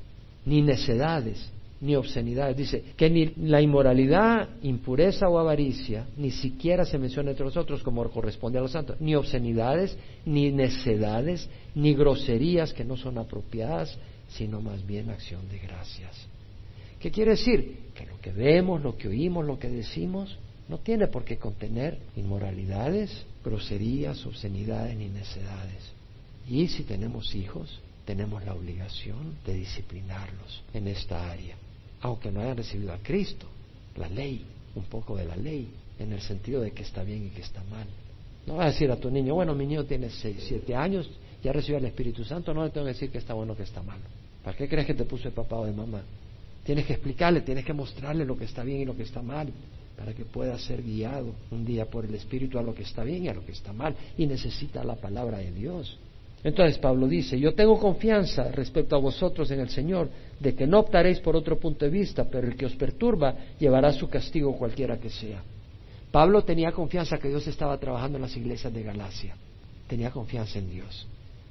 Ni necedades, ni obscenidades. Dice que ni la inmoralidad, impureza o avaricia, ni siquiera se menciona entre nosotros como corresponde a los santos, ni obscenidades, ni necedades, ni groserías que no son apropiadas, sino más bien acción de gracias. ¿Qué quiere decir? Que lo que vemos, lo que oímos, lo que decimos, no tiene por qué contener inmoralidades, groserías, obscenidades ni necedades. Y si tenemos hijos, tenemos la obligación de disciplinarlos en esta área, aunque no hayan recibido a Cristo, la ley, un poco de la ley, en el sentido de que está bien y que está mal. No vas a decir a tu niño, bueno, mi niño tiene seis, siete años, ya recibió el Espíritu Santo, no le tengo que decir que está bueno o que está malo. ¿Para qué crees que te puso el papá o de mamá? Tienes que explicarle, tienes que mostrarle lo que está bien y lo que está mal, para que pueda ser guiado un día por el Espíritu a lo que está bien y a lo que está mal, y necesita la palabra de Dios. Entonces Pablo dice, yo tengo confianza respecto a vosotros en el Señor, de que no optaréis por otro punto de vista, pero el que os perturba llevará su castigo cualquiera que sea. Pablo tenía confianza que Dios estaba trabajando en las iglesias de Galacia, tenía confianza en Dios.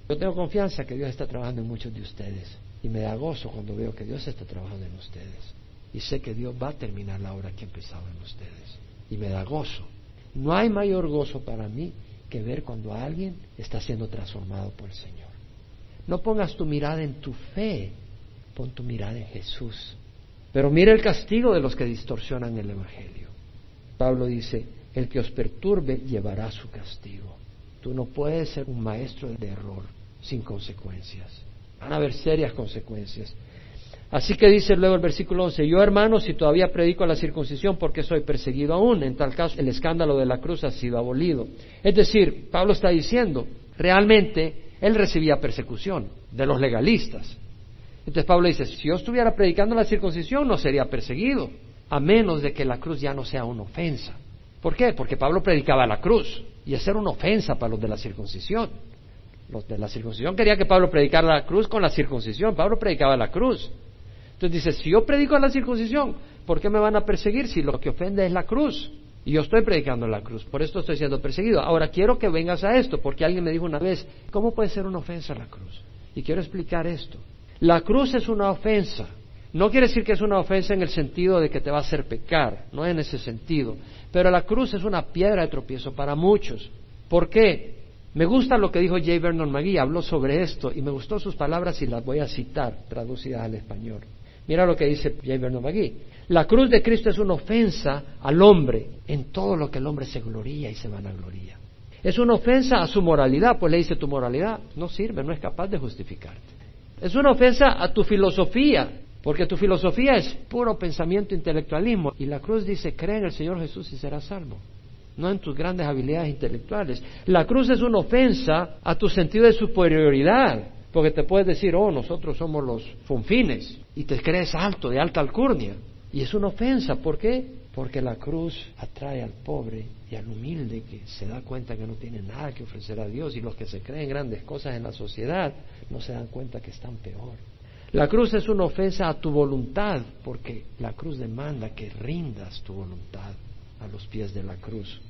Yo tengo confianza que Dios está trabajando en muchos de ustedes. Y me da gozo cuando veo que Dios está trabajando en ustedes. Y sé que Dios va a terminar la obra que ha empezado en ustedes. Y me da gozo. No hay mayor gozo para mí que ver cuando alguien está siendo transformado por el Señor. No pongas tu mirada en tu fe, pon tu mirada en Jesús. Pero mira el castigo de los que distorsionan el Evangelio. Pablo dice, el que os perturbe llevará su castigo. Tú no puedes ser un maestro de error sin consecuencias. Van a haber serias consecuencias. Así que dice luego el versículo 11, yo hermano, si todavía predico la circuncisión, porque soy perseguido aún? En tal caso, el escándalo de la cruz ha sido abolido. Es decir, Pablo está diciendo, realmente él recibía persecución de los legalistas. Entonces Pablo dice, si yo estuviera predicando la circuncisión, no sería perseguido, a menos de que la cruz ya no sea una ofensa. ¿Por qué? Porque Pablo predicaba la cruz, y es era una ofensa para los de la circuncisión. Los de la circuncisión quería que Pablo predicara la cruz con la circuncisión. Pablo predicaba la cruz. Entonces dice, si yo predico la circuncisión, ¿por qué me van a perseguir si lo que ofende es la cruz? Y yo estoy predicando la cruz, por esto estoy siendo perseguido. Ahora quiero que vengas a esto, porque alguien me dijo una vez, ¿cómo puede ser una ofensa la cruz? Y quiero explicar esto. La cruz es una ofensa. No quiere decir que es una ofensa en el sentido de que te va a hacer pecar, no en ese sentido. Pero la cruz es una piedra de tropiezo para muchos. ¿Por qué? Me gusta lo que dijo J. Vernon McGee, habló sobre esto y me gustó sus palabras y las voy a citar, traducidas al español. Mira lo que dice J. Vernon. La cruz de Cristo es una ofensa al hombre en todo lo que el hombre se gloría y se vanagloría. Es una ofensa a su moralidad, pues le dice tu moralidad no sirve, no es capaz de justificarte. Es una ofensa a tu filosofía, porque tu filosofía es puro pensamiento intelectualismo. Y la cruz dice, cree en el Señor Jesús y serás salvo. No en tus grandes habilidades intelectuales. La cruz es una ofensa a tu sentido de superioridad. Porque te puedes decir, oh, nosotros somos los funfines. Y te crees alto, de alta alcurnia. Y es una ofensa. ¿Por qué? Porque la cruz atrae al pobre y al humilde que se da cuenta que no tiene nada que ofrecer a Dios y los que se creen grandes cosas en la sociedad no se dan cuenta que están peor. La cruz es una ofensa a tu voluntad porque la cruz demanda que rindas tu voluntad a los pies de la cruz.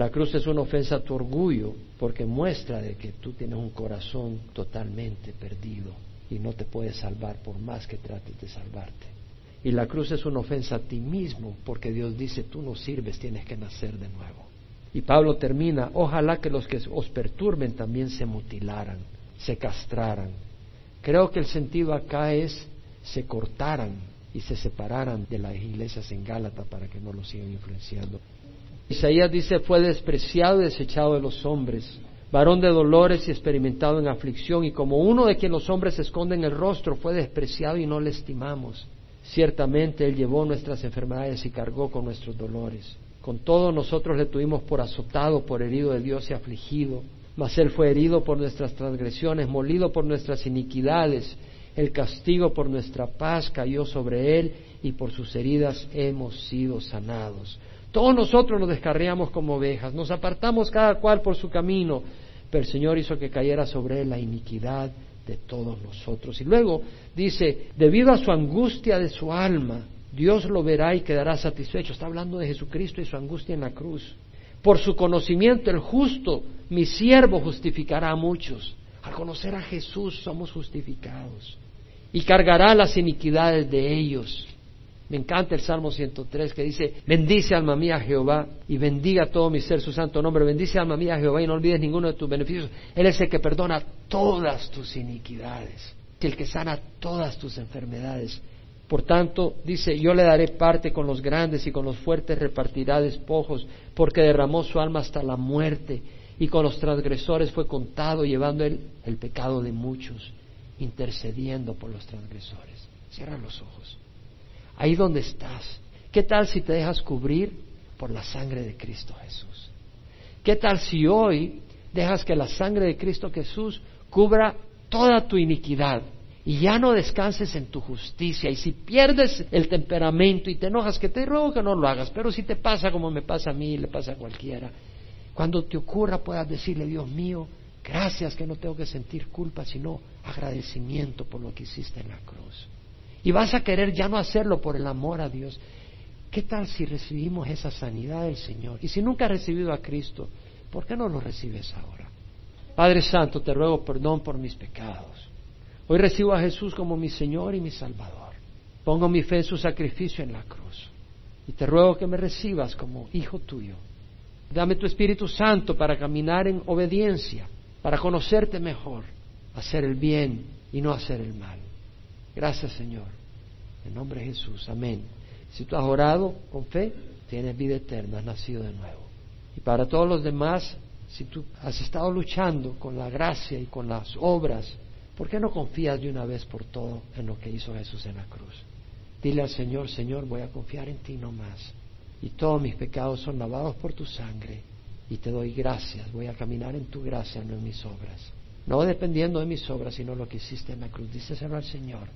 La cruz es una ofensa a tu orgullo porque muestra de que tú tienes un corazón totalmente perdido y no te puedes salvar por más que trates de salvarte. Y la cruz es una ofensa a ti mismo, porque Dios dice, tú no sirves, tienes que nacer de nuevo. Y Pablo termina, ojalá que los que os perturben también se mutilaran, se castraran. Creo que el sentido acá es se cortaran y se separaran de las iglesias en Gálata para que no los sigan influenciando. Isaías dice, fue despreciado y desechado de los hombres, varón de dolores y experimentado en aflicción, y como uno de quien los hombres esconden el rostro, fue despreciado y no le estimamos. Ciertamente Él llevó nuestras enfermedades y cargó con nuestros dolores. Con todo nosotros le tuvimos por azotado, por herido de Dios y afligido. Mas Él fue herido por nuestras transgresiones, molido por nuestras iniquidades. El castigo por nuestra paz cayó sobre Él y por sus heridas hemos sido sanados. Todos nosotros nos descarriamos como ovejas, nos apartamos cada cual por su camino, pero el Señor hizo que cayera sobre Él la iniquidad de todos nosotros. Y luego dice, debido a su angustia de su alma, Dios lo verá y quedará satisfecho. Está hablando de Jesucristo y su angustia en la cruz. Por su conocimiento, el justo, mi siervo, justificará a muchos. Al conocer a Jesús somos justificados. Y cargará las iniquidades de ellos. Me encanta el Salmo 103 que dice, bendice alma mía Jehová y bendiga todo mi ser su santo nombre. Bendice alma mía Jehová y no olvides ninguno de tus beneficios. Él es el que perdona todas tus iniquidades, el que sana todas tus enfermedades. Por tanto, dice, yo le daré parte con los grandes y con los fuertes repartirá despojos, porque derramó su alma hasta la muerte y con los transgresores fue contado, llevando él el pecado de muchos, intercediendo por los transgresores. Cierra los ojos ahí donde estás. ¿Qué tal si te dejas cubrir por la sangre de Cristo Jesús? ¿Qué tal si hoy dejas que la sangre de Cristo Jesús cubra toda tu iniquidad y ya no descanses en tu justicia? Y si pierdes el temperamento y te enojas, que te ruego que no lo hagas, pero si te pasa como me pasa a mí, le pasa a cualquiera, cuando te ocurra puedas decirle, Dios mío, gracias que no tengo que sentir culpa, sino agradecimiento por lo que hiciste en la cruz. Y vas a querer ya no hacerlo por el amor a Dios. ¿Qué tal si recibimos esa sanidad del Señor? Y si nunca has recibido a Cristo, ¿por qué no lo recibes ahora? Padre Santo, te ruego perdón por mis pecados. Hoy recibo a Jesús como mi Señor y mi Salvador. Pongo mi fe en su sacrificio en la cruz. Y te ruego que me recibas como hijo tuyo. Dame tu Espíritu Santo para caminar en obediencia, para conocerte mejor, hacer el bien y no hacer el mal. Gracias, Señor. En nombre de Jesús. Amén. Si tú has orado con fe, tienes vida eterna, has nacido de nuevo. Y para todos los demás, si tú has estado luchando con la gracia y con las obras, ¿por qué no confías de una vez por todo en lo que hizo Jesús en la cruz? Dile al Señor, Señor, voy a confiar en ti no más. Y todos mis pecados son lavados por tu sangre. Y te doy gracias. Voy a caminar en tu gracia, no en mis obras. No dependiendo de mis obras, sino lo que hiciste en la cruz. Díselo al Señor.